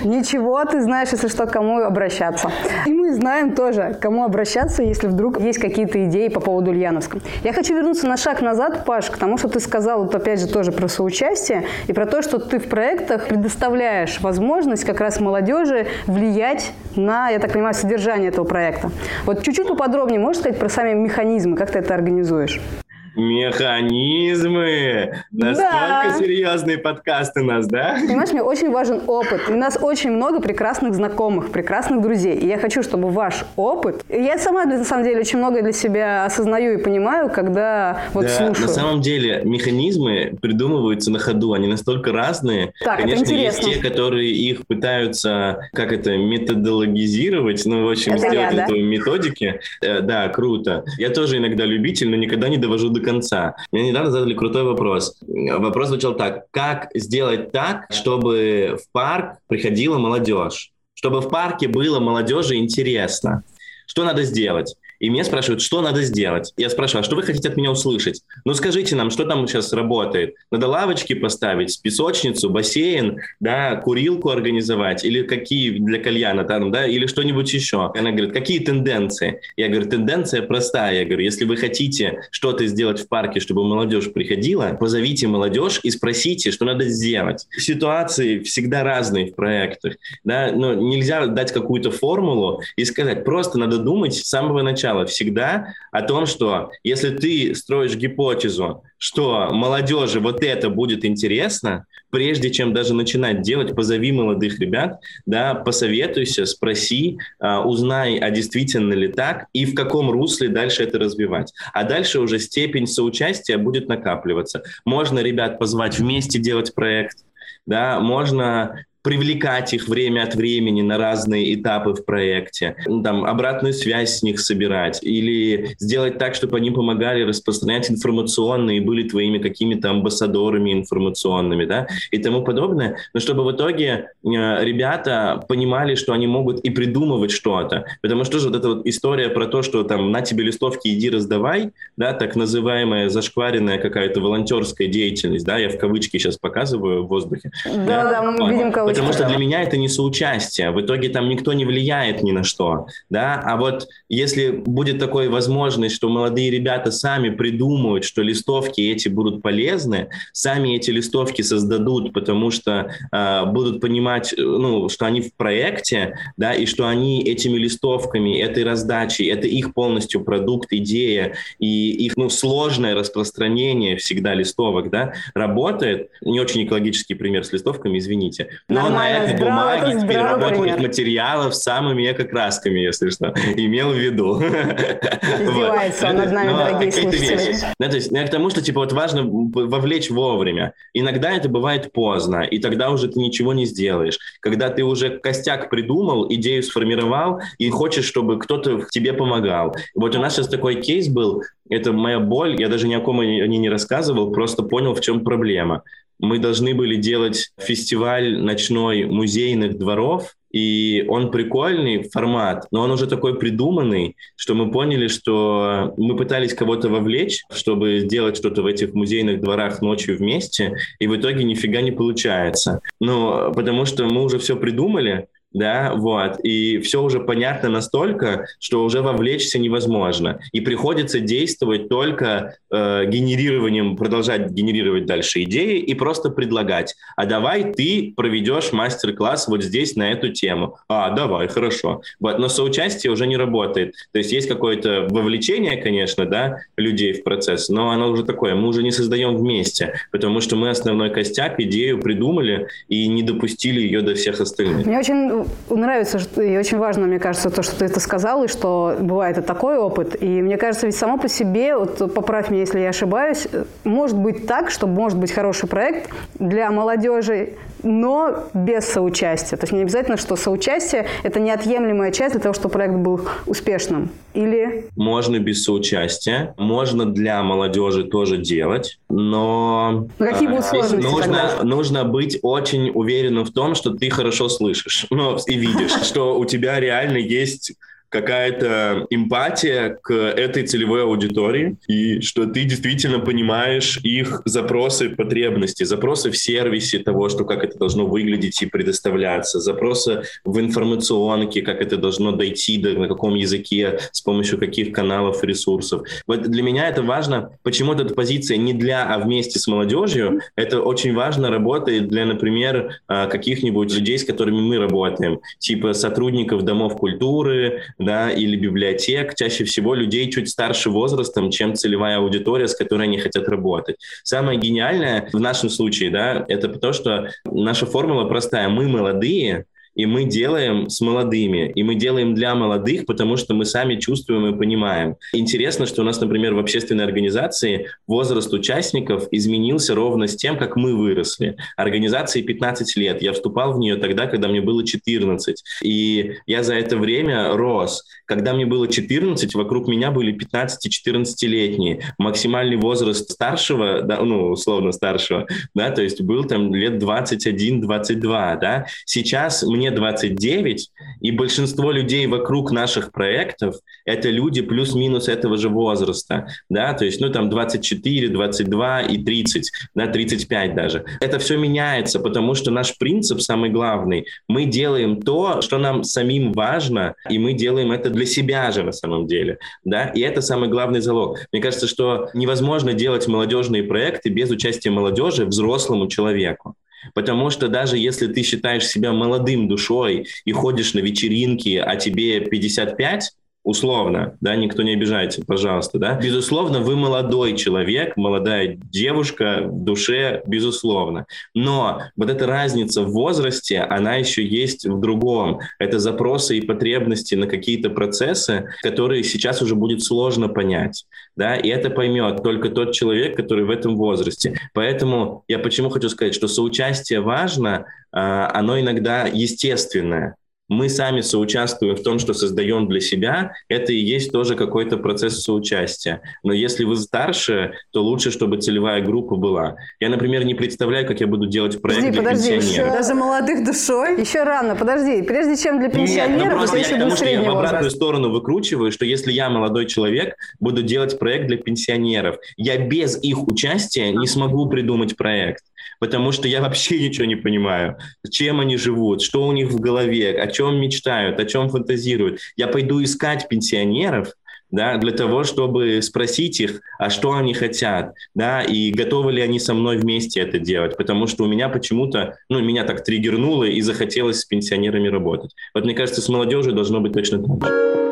S1: Ничего, ты знаешь, если что, кому обращаться. И мы знаем тоже, кому обращаться, если вдруг есть какие-то идеи по поводу Ульяновска. Я хочу вернуться на шаг назад, Паш, к тому, что ты сказал, вот опять же, тоже про соучастие и про то, что ты в проектах предоставляешь возможность как раз молодежи влиять на, я так понимаю, содержание этого проекта. Вот чуть-чуть поподробнее можешь сказать про сами механизмы, как ты это организуешь? чувствуешь?
S2: Механизмы! Настолько да. серьезные подкасты у нас, да?
S1: Понимаешь, мне очень важен опыт. У нас очень много прекрасных знакомых, прекрасных друзей. И я хочу, чтобы ваш опыт... Я сама, на самом деле, очень много для себя осознаю и понимаю, когда вот да, слушаю.
S2: на самом деле механизмы придумываются на ходу. Они настолько разные.
S1: Так,
S2: Конечно,
S1: это интересно.
S2: есть те, которые их пытаются, как это, методологизировать, ну, в общем, это сделать я, да? это методики. Э, да, круто. Я тоже иногда любитель, но никогда не довожу до конца. Мне недавно задали крутой вопрос. Вопрос звучал так. Как сделать так, чтобы в парк приходила молодежь? Чтобы в парке было молодежи интересно? Что надо сделать? И меня спрашивают, что надо сделать. Я спрашиваю, а что вы хотите от меня услышать? Ну, скажите нам, что там сейчас работает? Надо лавочки поставить, песочницу, бассейн, да, курилку организовать, или какие для кальяна там, да, или что-нибудь еще. Она говорит, какие тенденции? Я говорю, тенденция простая. Я говорю, если вы хотите что-то сделать в парке, чтобы молодежь приходила, позовите молодежь и спросите, что надо сделать. Ситуации всегда разные в проектах, да, но нельзя дать какую-то формулу и сказать, просто надо думать с самого начала начала всегда о том, что если ты строишь гипотезу, что молодежи вот это будет интересно, прежде чем даже начинать делать, позови молодых ребят, да, посоветуйся, спроси, э, узнай, а действительно ли так, и в каком русле дальше это развивать. А дальше уже степень соучастия будет накапливаться. Можно ребят позвать вместе делать проект, да, можно привлекать их время от времени на разные этапы в проекте, ну, там, обратную связь с них собирать или сделать так, чтобы они помогали распространять информационные были твоими какими-то амбассадорами информационными, да, и тому подобное, но чтобы в итоге э, ребята понимали, что они могут и придумывать что-то, потому что же вот эта вот история про то, что там на тебе листовки иди раздавай, да, так называемая зашкваренная какая-то волонтерская деятельность, да, я в кавычки сейчас показываю в воздухе.
S1: Да, да, да мы видим кавычки
S2: Потому что для меня это не соучастие. В итоге там никто не влияет ни на что. Да? А вот если будет такой возможность, что молодые ребята сами придумают, что листовки эти будут полезны, сами эти листовки создадут, потому что э, будут понимать, ну, что они в проекте, да, и что они этими листовками, этой раздачей, это их полностью продукт, идея, и их ну, сложное распространение всегда листовок, да, работает. Не очень экологический пример с листовками, извините. Но на этой бумаге с переработанных материалов самыми эко-красками, если что, имел в виду.
S1: Издевается над нами, дорогие слушатели.
S2: Да, то есть я к тому, что типа вот важно вовлечь вовремя. Иногда это бывает поздно, и тогда уже ты ничего не сделаешь. Когда ты уже костяк придумал, идею сформировал, и хочешь, чтобы кто-то тебе помогал. Вот у нас сейчас такой кейс был, это моя боль, я даже ни о ком о ней не рассказывал, просто понял, в чем проблема мы должны были делать фестиваль ночной музейных дворов, и он прикольный формат, но он уже такой придуманный, что мы поняли, что мы пытались кого-то вовлечь, чтобы сделать что-то в этих музейных дворах ночью вместе, и в итоге нифига не получается. Ну, потому что мы уже все придумали, да, вот, и все уже понятно настолько, что уже вовлечься невозможно, и приходится действовать только э, генерированием, продолжать генерировать дальше идеи и просто предлагать, а давай ты проведешь мастер-класс вот здесь на эту тему, а, давай, хорошо, вот, но соучастие уже не работает, то есть есть какое-то вовлечение, конечно, да, людей в процесс, но оно уже такое, мы уже не создаем вместе, потому что мы основной костяк, идею придумали и не допустили ее до всех остальных.
S1: Мне очень нравится, и очень важно, мне кажется, то, что ты это сказал, и что бывает и такой опыт. И мне кажется, ведь само по себе, вот поправь меня, если я ошибаюсь, может быть так, что может быть хороший проект для молодежи, но без соучастия. То есть не обязательно, что соучастие – это неотъемлемая часть для того, чтобы проект был успешным. Или...
S2: Можно без соучастия, можно для молодежи тоже делать, но...
S1: но какие будут сложности
S2: нужно, нужно быть очень уверенным в том, что ты хорошо слышишь ну, и видишь, что у тебя реально есть какая-то эмпатия к этой целевой аудитории, и что ты действительно понимаешь их запросы, потребности, запросы в сервисе того, что как это должно выглядеть и предоставляться, запросы в информационке, как это должно дойти, до, на каком языке, с помощью каких каналов и ресурсов. Вот для меня это важно, почему эта позиция не для, а вместе с молодежью, это очень важно работает для, например, а, каких-нибудь людей, с которыми мы работаем, типа сотрудников домов культуры, да, или библиотек, чаще всего людей чуть старше возрастом, чем целевая аудитория, с которой они хотят работать. Самое гениальное в нашем случае, да, это то, что наша формула простая. Мы молодые, и мы делаем с молодыми, и мы делаем для молодых, потому что мы сами чувствуем и понимаем. Интересно, что у нас, например, в общественной организации возраст участников изменился ровно с тем, как мы выросли. Организации 15 лет. Я вступал в нее тогда, когда мне было 14. И я за это время рос. Когда мне было 14, вокруг меня были 15-14-летние. Максимальный возраст старшего, да, ну, условно старшего, да, то есть был там лет 21-22, да. Сейчас мне мне 29, и большинство людей вокруг наших проектов – это люди плюс-минус этого же возраста, да, то есть, ну, там 24, 22 и 30, да, 35 даже. Это все меняется, потому что наш принцип самый главный – мы делаем то, что нам самим важно, и мы делаем это для себя же на самом деле, да, и это самый главный залог. Мне кажется, что невозможно делать молодежные проекты без участия молодежи взрослому человеку. Потому что даже если ты считаешь себя молодым душой и ходишь на вечеринки, а тебе 55, условно, да, никто не обижайте, пожалуйста, да. Безусловно, вы молодой человек, молодая девушка в душе, безусловно. Но вот эта разница в возрасте, она еще есть в другом. Это запросы и потребности на какие-то процессы, которые сейчас уже будет сложно понять, да, и это поймет только тот человек, который в этом возрасте. Поэтому я почему хочу сказать, что соучастие важно, а, оно иногда естественное мы сами соучаствуем в том, что создаем для себя, это и есть тоже какой-то процесс соучастия. Но если вы старше, то лучше, чтобы целевая группа была. Я, например, не представляю, как я буду делать проект подожди, для подожди, пенсионеров.
S3: Еще... Даже молодых душой?
S1: Еще рано, подожди. Прежде чем для пенсионеров, Нет, ну
S2: я, потому что я в обратную сторону выкручиваю, что если я молодой человек, буду делать проект для пенсионеров, я без их участия не смогу придумать проект потому что я вообще ничего не понимаю, чем они живут, что у них в голове, о чем мечтают, о чем фантазируют. Я пойду искать пенсионеров, да, для того, чтобы спросить их, а что они хотят, да, и готовы ли они со мной вместе это делать, потому что у меня почему-то, ну, меня так триггернуло и захотелось с пенсионерами работать. Вот мне кажется, с молодежью должно быть точно так же.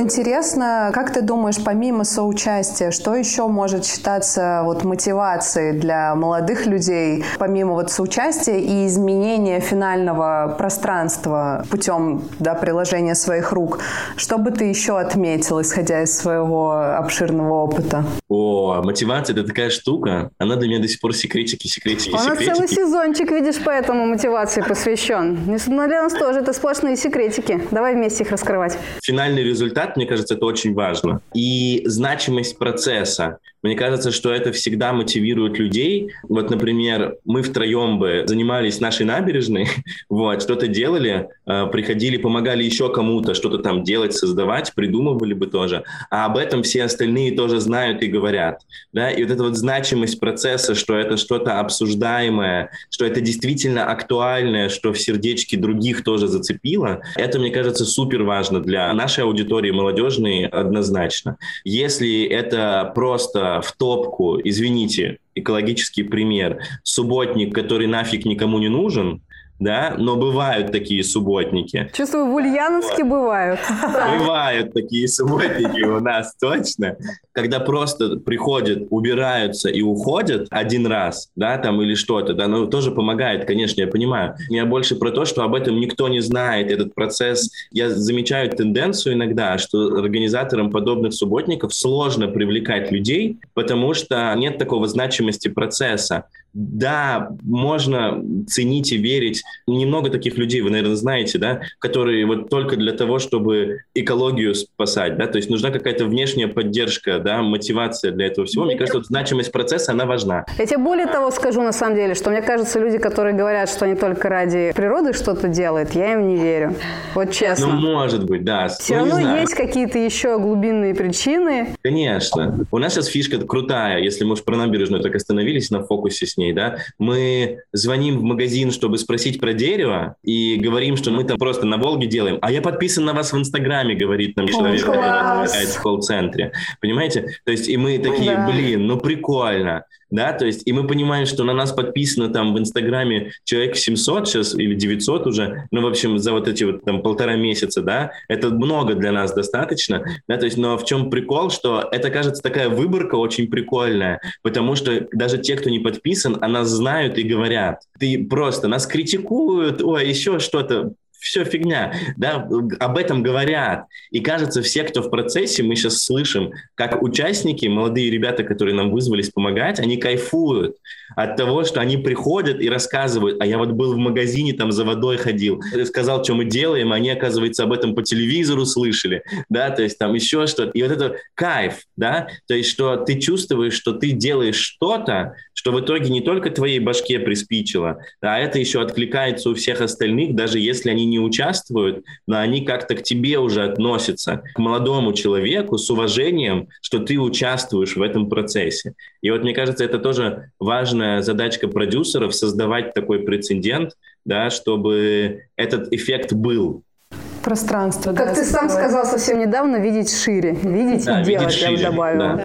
S3: Интересно, как ты думаешь, помимо соучастия, что еще может считаться вот мотивацией для молодых людей, помимо вот соучастия и изменения финального пространства путем да, приложения своих рук? Что бы ты еще отметил, исходя из своего обширного опыта?
S2: О, мотивация – это такая штука. Она для меня до сих пор секретики, секретики,
S1: У
S2: нас
S1: целый сезончик, видишь, поэтому мотивации посвящен. Для нас тоже это сплошные секретики. Давай вместе их раскрывать.
S2: Финальный результат результат, мне кажется, это очень важно. И значимость процесса. Мне кажется, что это всегда мотивирует людей. Вот, например, мы втроем бы занимались нашей набережной, вот, что-то делали, э, приходили, помогали еще кому-то что-то там делать, создавать, придумывали бы тоже. А об этом все остальные тоже знают и говорят. Да? И вот эта вот значимость процесса, что это что-то обсуждаемое, что это действительно актуальное, что в сердечке других тоже зацепило, это, мне кажется, супер важно для нашей аудитории молодежной однозначно. Если это просто в топку, извините, экологический пример, субботник, который нафиг никому не нужен, да, но бывают такие субботники.
S1: Чувствую, в Ульяновске бывают.
S2: Бывают такие субботники у нас, точно. Когда просто приходят, убираются и уходят один раз, да, там или что-то, да, ну, тоже помогает, конечно, я понимаю. Я больше про то, что об этом никто не знает, этот процесс. Я замечаю тенденцию иногда, что организаторам подобных субботников сложно привлекать людей, потому что нет такого значимости процесса да, можно ценить и верить. Немного таких людей, вы, наверное, знаете, да, которые вот только для того, чтобы экологию спасать, да, то есть нужна какая-то внешняя поддержка, да, мотивация для этого всего. Мне кажется, вот значимость процесса, она важна.
S1: Я тебе более того скажу, на самом деле, что мне кажется, люди, которые говорят, что они только ради природы что-то делают, я им не верю. Вот честно.
S2: Ну, может быть, да.
S1: Все ну, равно есть какие-то еще глубинные причины.
S2: Конечно. У нас сейчас фишка крутая, если мы уж про набережную так остановились на фокусе с ней, да, мы звоним в магазин, чтобы спросить про дерево, и говорим, что мы там просто на Волге делаем, а я подписан на вас в Инстаграме, говорит нам человек, который в колл-центре. Понимаете? То есть, и мы такие, да. блин, ну прикольно да, то есть, и мы понимаем, что на нас подписано там в Инстаграме человек 700 сейчас или 900 уже, ну, в общем, за вот эти вот там полтора месяца, да, это много для нас достаточно, да, то есть, но в чем прикол, что это, кажется, такая выборка очень прикольная, потому что даже те, кто не подписан, о нас знают и говорят. Ты просто, нас критикуют, ой, еще что-то, все фигня, да, об этом говорят. И кажется, все, кто в процессе, мы сейчас слышим, как участники, молодые ребята, которые нам вызвались помогать, они кайфуют от того, что они приходят и рассказывают, а я вот был в магазине, там за водой ходил, сказал, что мы делаем, а они, оказывается, об этом по телевизору слышали, да, то есть там еще что-то. И вот это кайф, да, то есть что ты чувствуешь, что ты делаешь что-то, что в итоге не только твоей башке приспичило, а это еще откликается у всех остальных, даже если они не участвуют, но они как-то к тебе уже относятся, к молодому человеку с уважением, что ты участвуешь в этом процессе. И вот мне кажется, это тоже важная задачка продюсеров создавать такой прецедент, да, чтобы этот эффект был,
S3: пространство.
S1: Как да, ты сам сказал совсем недавно, видеть шире. Видеть да, и видеть делать, шире, я бы добавила. Да.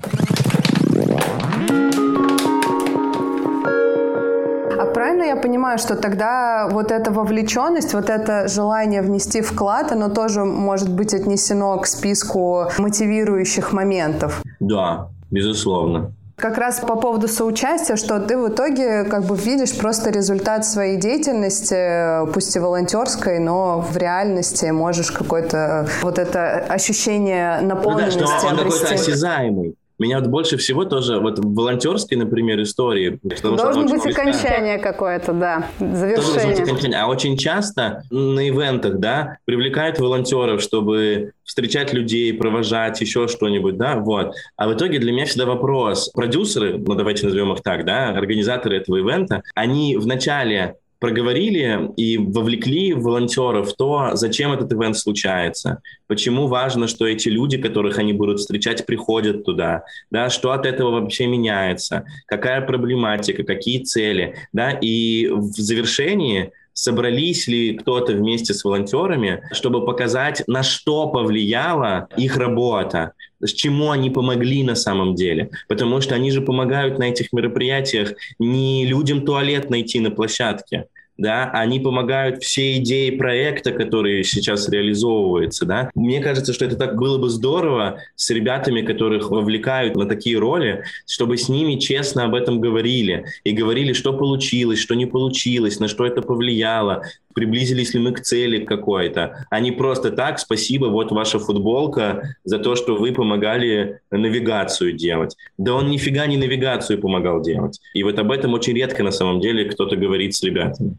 S3: Правильно я понимаю, что тогда вот эта вовлеченность, вот это желание внести вклад, оно тоже может быть отнесено к списку мотивирующих моментов?
S2: Да, безусловно.
S3: Как раз по поводу соучастия, что ты в итоге как бы видишь просто результат своей деятельности, пусть и волонтерской, но в реальности можешь какое-то вот это ощущение наполненности ну да, что он
S2: какой-то осязаемый. Меня вот больше всего тоже вот в волонтерской, например, истории...
S1: Должен быть окончание какое-то, да, завершение. Быть окончание.
S2: А очень часто на ивентах, да, привлекают волонтеров, чтобы встречать людей, провожать, еще что-нибудь, да, вот. А в итоге для меня всегда вопрос. Продюсеры, ну давайте назовем их так, да, организаторы этого ивента, они вначале проговорили и вовлекли волонтеров в то, зачем этот ивент случается, почему важно, что эти люди, которых они будут встречать, приходят туда, да, что от этого вообще меняется, какая проблематика, какие цели, да, и в завершении собрались ли кто-то вместе с волонтерами, чтобы показать, на что повлияла их работа, с чему они помогли на самом деле. Потому что они же помогают на этих мероприятиях не людям туалет найти на площадке, да, они помогают все идеи проекта, которые сейчас реализовываются, да. Мне кажется, что это так было бы здорово с ребятами, которых вовлекают на такие роли, чтобы с ними честно об этом говорили и говорили, что получилось, что не получилось, на что это повлияло, приблизились ли мы к цели какой-то, а не просто так, спасибо, вот ваша футболка за то, что вы помогали навигацию делать. Да он нифига не навигацию помогал делать. И вот об этом очень редко на самом деле кто-то говорит с ребятами.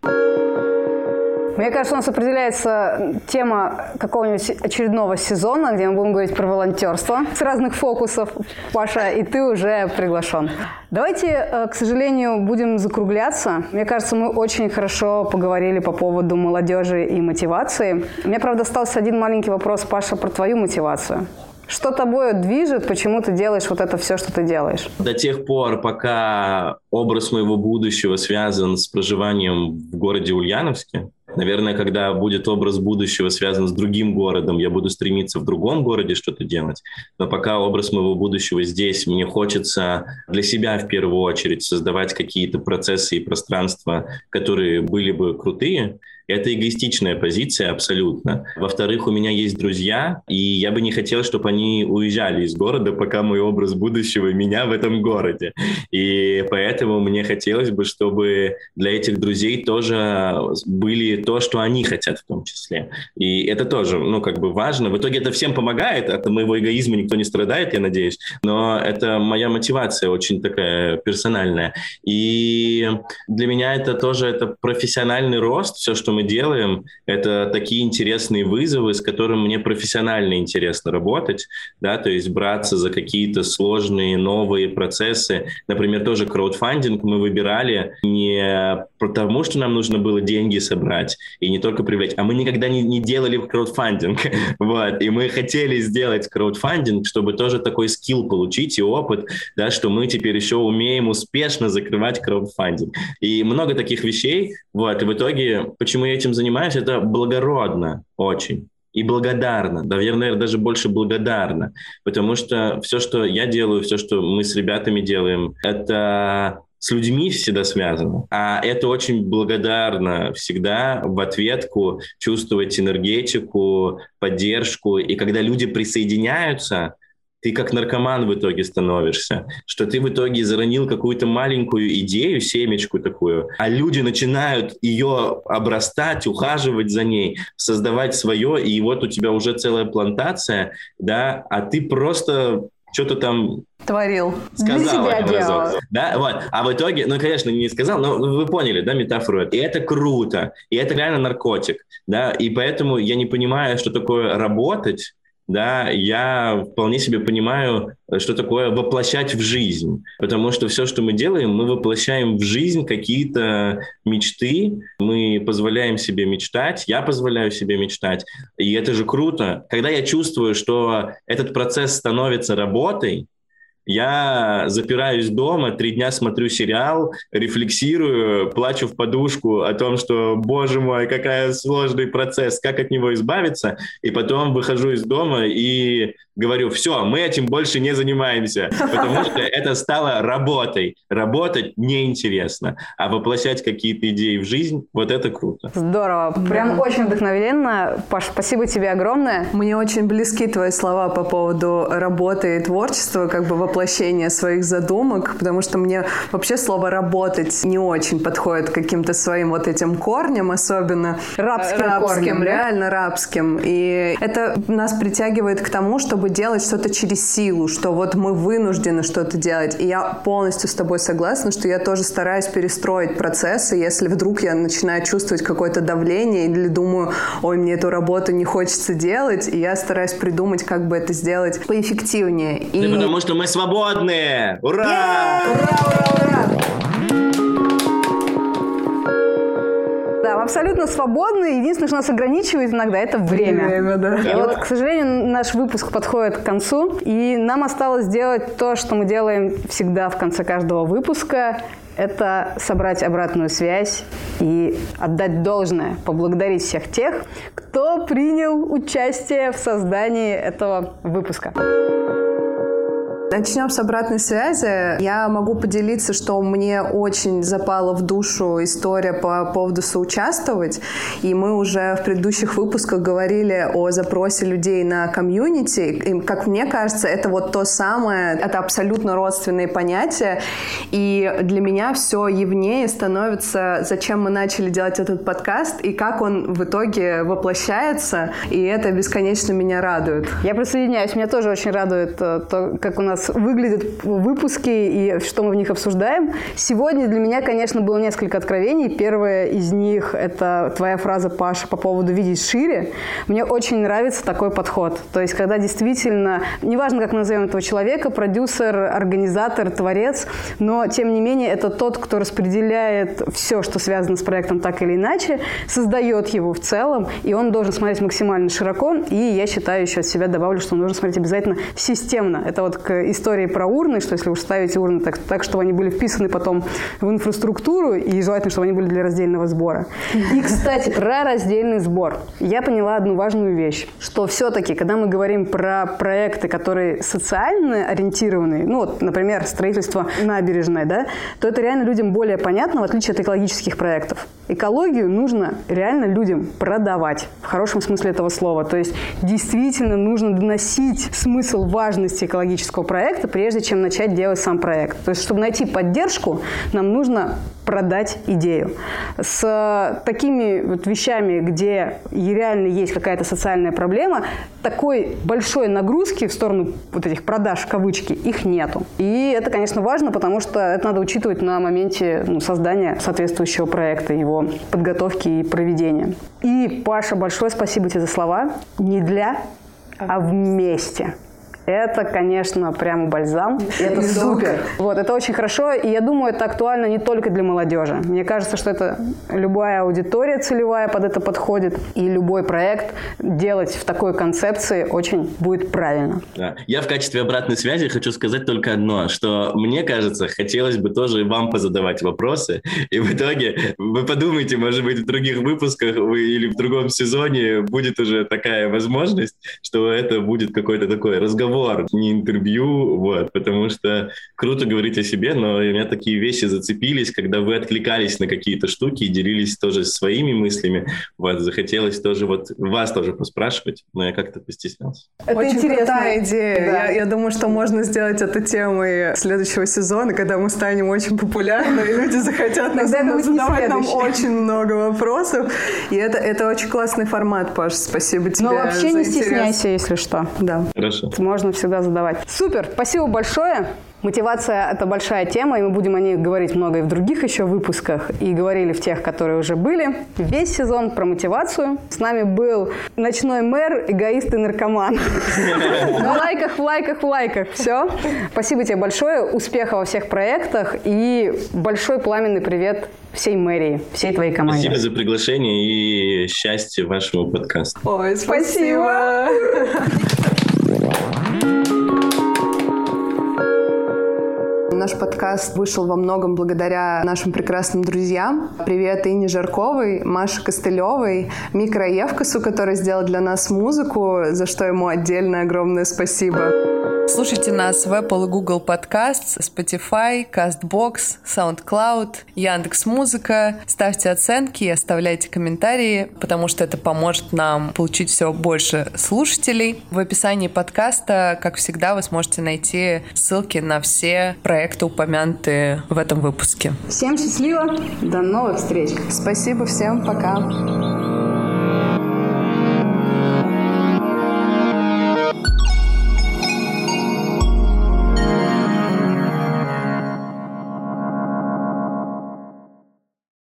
S1: Мне кажется, у нас определяется тема какого-нибудь очередного сезона, где мы будем говорить про волонтерство с разных фокусов. Паша, и ты уже приглашен. Давайте, э, к сожалению, будем закругляться. Мне кажется, мы очень хорошо поговорили по поводу молодежи и мотивации. У меня, правда, остался один маленький вопрос, Паша, про твою мотивацию. Что тобой движет, почему ты делаешь вот это все, что ты делаешь?
S2: До тех пор, пока образ моего будущего связан с проживанием в городе Ульяновске, Наверное, когда будет образ будущего связан с другим городом, я буду стремиться в другом городе что-то делать. Но пока образ моего будущего здесь, мне хочется для себя в первую очередь создавать какие-то процессы и пространства, которые были бы крутые, это эгоистичная позиция абсолютно. Во-вторых, у меня есть друзья, и я бы не хотел, чтобы они уезжали из города, пока мой образ будущего меня в этом городе. И поэтому мне хотелось бы, чтобы для этих друзей тоже были то, что они хотят в том числе. И это тоже, ну, как бы важно. В итоге это всем помогает, от моего эгоизма никто не страдает, я надеюсь, но это моя мотивация очень такая персональная. И для меня это тоже это профессиональный рост, все, что мы делаем, это такие интересные вызовы, с которыми мне профессионально интересно работать, да, то есть браться за какие-то сложные новые процессы. Например, тоже краудфандинг мы выбирали не потому, что нам нужно было деньги собрать и не только привлечь, а мы никогда не, не делали краудфандинг, вот, и мы хотели сделать краудфандинг, чтобы тоже такой скилл получить и опыт, да, что мы теперь еще умеем успешно закрывать краудфандинг. И много таких вещей, вот, и в итоге, почему мы этим занимаемся, это благородно очень и благодарна, наверное, даже больше благодарна, потому что все, что я делаю, все, что мы с ребятами делаем, это с людьми всегда связано. А это очень благодарно всегда в ответку чувствовать энергетику, поддержку. И когда люди присоединяются, ты как наркоман в итоге становишься, что ты в итоге заронил какую-то маленькую идею, семечку такую, а люди начинают ее обрастать, ухаживать за ней, создавать свое, и вот у тебя уже целая плантация, да, а ты просто что-то там
S3: творил.
S2: Сказал Для себя делал. Да, вот. А в итоге, ну, конечно, не сказал, но вы поняли, да, метафору. И это круто. И это реально наркотик. Да, и поэтому я не понимаю, что такое работать да, я вполне себе понимаю, что такое воплощать в жизнь. Потому что все, что мы делаем, мы воплощаем в жизнь какие-то мечты, мы позволяем себе мечтать, я позволяю себе мечтать. И это же круто. Когда я чувствую, что этот процесс становится работой, я запираюсь дома, три дня смотрю сериал, рефлексирую, плачу в подушку о том, что, боже мой, какая сложный процесс, как от него избавиться, и потом выхожу из дома и говорю, все, мы этим больше не занимаемся, потому что это стало работой. Работать неинтересно, а воплощать какие-то идеи в жизнь, вот это круто.
S1: Здорово, прям очень вдохновенно. Паш, спасибо тебе огромное.
S3: Мне очень близки твои слова по поводу работы и творчества, как бы воплощения своих задумок, потому что мне вообще слово «работать» не очень подходит каким-то своим вот этим корнем, особенно
S1: рабским,
S3: рабским
S1: корнем,
S3: реально да? рабским. И это нас притягивает к тому, чтобы делать что-то через силу, что вот мы вынуждены что-то делать. И я полностью с тобой согласна, что я тоже стараюсь перестроить процессы, если вдруг я начинаю чувствовать какое-то давление или думаю, ой, мне эту работу не хочется делать, и я стараюсь придумать, как бы это сделать поэффективнее.
S2: И... Да потому что мы свободные! Ура!
S1: Ура, ура, ура! Абсолютно свободны. Единственное, что нас ограничивает иногда, это время.
S3: Время, да.
S1: И вот, к сожалению, наш выпуск подходит к концу, и нам осталось сделать то, что мы делаем всегда в конце каждого выпуска это собрать обратную связь и отдать должное, поблагодарить всех тех, кто принял участие в создании этого выпуска.
S3: Начнем с обратной связи. Я могу поделиться, что мне очень запала в душу история по поводу соучаствовать. И мы уже в предыдущих выпусках говорили о запросе людей на комьюнити. И, как мне кажется, это вот то самое, это абсолютно родственные понятия. И для меня все явнее становится, зачем мы начали делать этот подкаст и как он в итоге воплощается. И это бесконечно меня радует.
S1: Я присоединяюсь. Меня тоже очень радует э, то, как у нас выглядят выпуски и что мы в них обсуждаем. Сегодня для меня, конечно, было несколько откровений. Первое из них – это твоя фраза, Паша, по поводу «видеть шире». Мне очень нравится такой подход. То есть, когда действительно, неважно, как назовем этого человека, продюсер, организатор, творец, но, тем не менее, это тот, кто распределяет все, что связано с проектом так или иначе, создает его в целом, и он должен смотреть максимально широко. И я считаю, еще от себя добавлю, что должен смотреть обязательно системно. Это вот к истории про урны, что если уж ставите урны так, так, чтобы они были вписаны потом в инфраструктуру, и желательно, чтобы они были для раздельного сбора. И, кстати, про раздельный сбор. Я поняла одну важную вещь, что все-таки, когда мы говорим про проекты, которые социально ориентированные, ну вот, например, строительство набережной, да, то это реально людям более понятно, в отличие от экологических проектов. Экологию нужно реально людям продавать, в хорошем смысле этого слова. То есть действительно нужно доносить смысл важности экологического проекта проекта, прежде чем начать делать сам проект. То есть, чтобы найти поддержку, нам нужно продать идею. С такими вот вещами, где реально есть какая-то социальная проблема, такой большой нагрузки в сторону вот этих продаж, кавычки, их нету. И это, конечно, важно, потому что это надо учитывать на моменте ну, создания соответствующего проекта, его подготовки и проведения. И, Паша, большое спасибо тебе за слова. Не для, а вместе. Это, конечно, прям бальзам.
S3: Это супер.
S1: Вот, это очень хорошо, и я думаю, это актуально не только для молодежи. Мне кажется, что это любая аудитория целевая под это подходит, и любой проект делать в такой концепции очень будет правильно.
S2: Да. Я в качестве обратной связи хочу сказать только одно, что мне кажется, хотелось бы тоже вам позадавать вопросы, и в итоге вы подумайте, может быть, в других выпусках вы, или в другом сезоне будет уже такая возможность, что это будет какой-то такой разговор разговор, не интервью, вот, потому что круто говорить о себе, но у меня такие вещи зацепились, когда вы откликались на какие-то штуки и делились тоже своими мыслями, вот, захотелось тоже вот вас тоже поспрашивать, но я как-то постеснялся.
S3: Это Очень интересная крутая идея. Да. Я, я думаю, что можно сделать это темой следующего сезона, когда мы станем очень популярны, и люди захотят нас, задавать нам очень много вопросов. И это, это очень классный формат, Паш, спасибо тебе
S1: Но вообще не стесняйся, если что.
S3: Да.
S2: Хорошо.
S1: Можно можно всегда задавать. Супер, спасибо большое. Мотивация – это большая тема, и мы будем о ней говорить много и в других еще выпусках, и говорили в тех, которые уже были. Весь сезон про мотивацию. С нами был ночной мэр, эгоист и наркоман. В лайках, в лайках, в лайках. Все. Спасибо тебе большое. Успеха во всех проектах и большой пламенный привет всей мэрии, всей твоей команде.
S2: Спасибо за приглашение и счастья вашему подкасту.
S3: Ой, спасибо. Thank you. Наш подкаст вышел во многом благодаря нашим прекрасным друзьям. Привет Ине Жарковой, Маше Костылевой, Микро Евкасу, который сделал для нас музыку, за что ему отдельное огромное спасибо.
S4: Слушайте нас в Apple и Google Podcasts, Spotify, CastBox, SoundCloud, Яндекс Музыка. Ставьте оценки и оставляйте комментарии, потому что это поможет нам получить все больше слушателей. В описании подкаста, как всегда, вы сможете найти ссылки на все проекты, упомянутые в этом выпуске.
S1: Всем счастливо, до новых встреч.
S3: Спасибо всем, пока.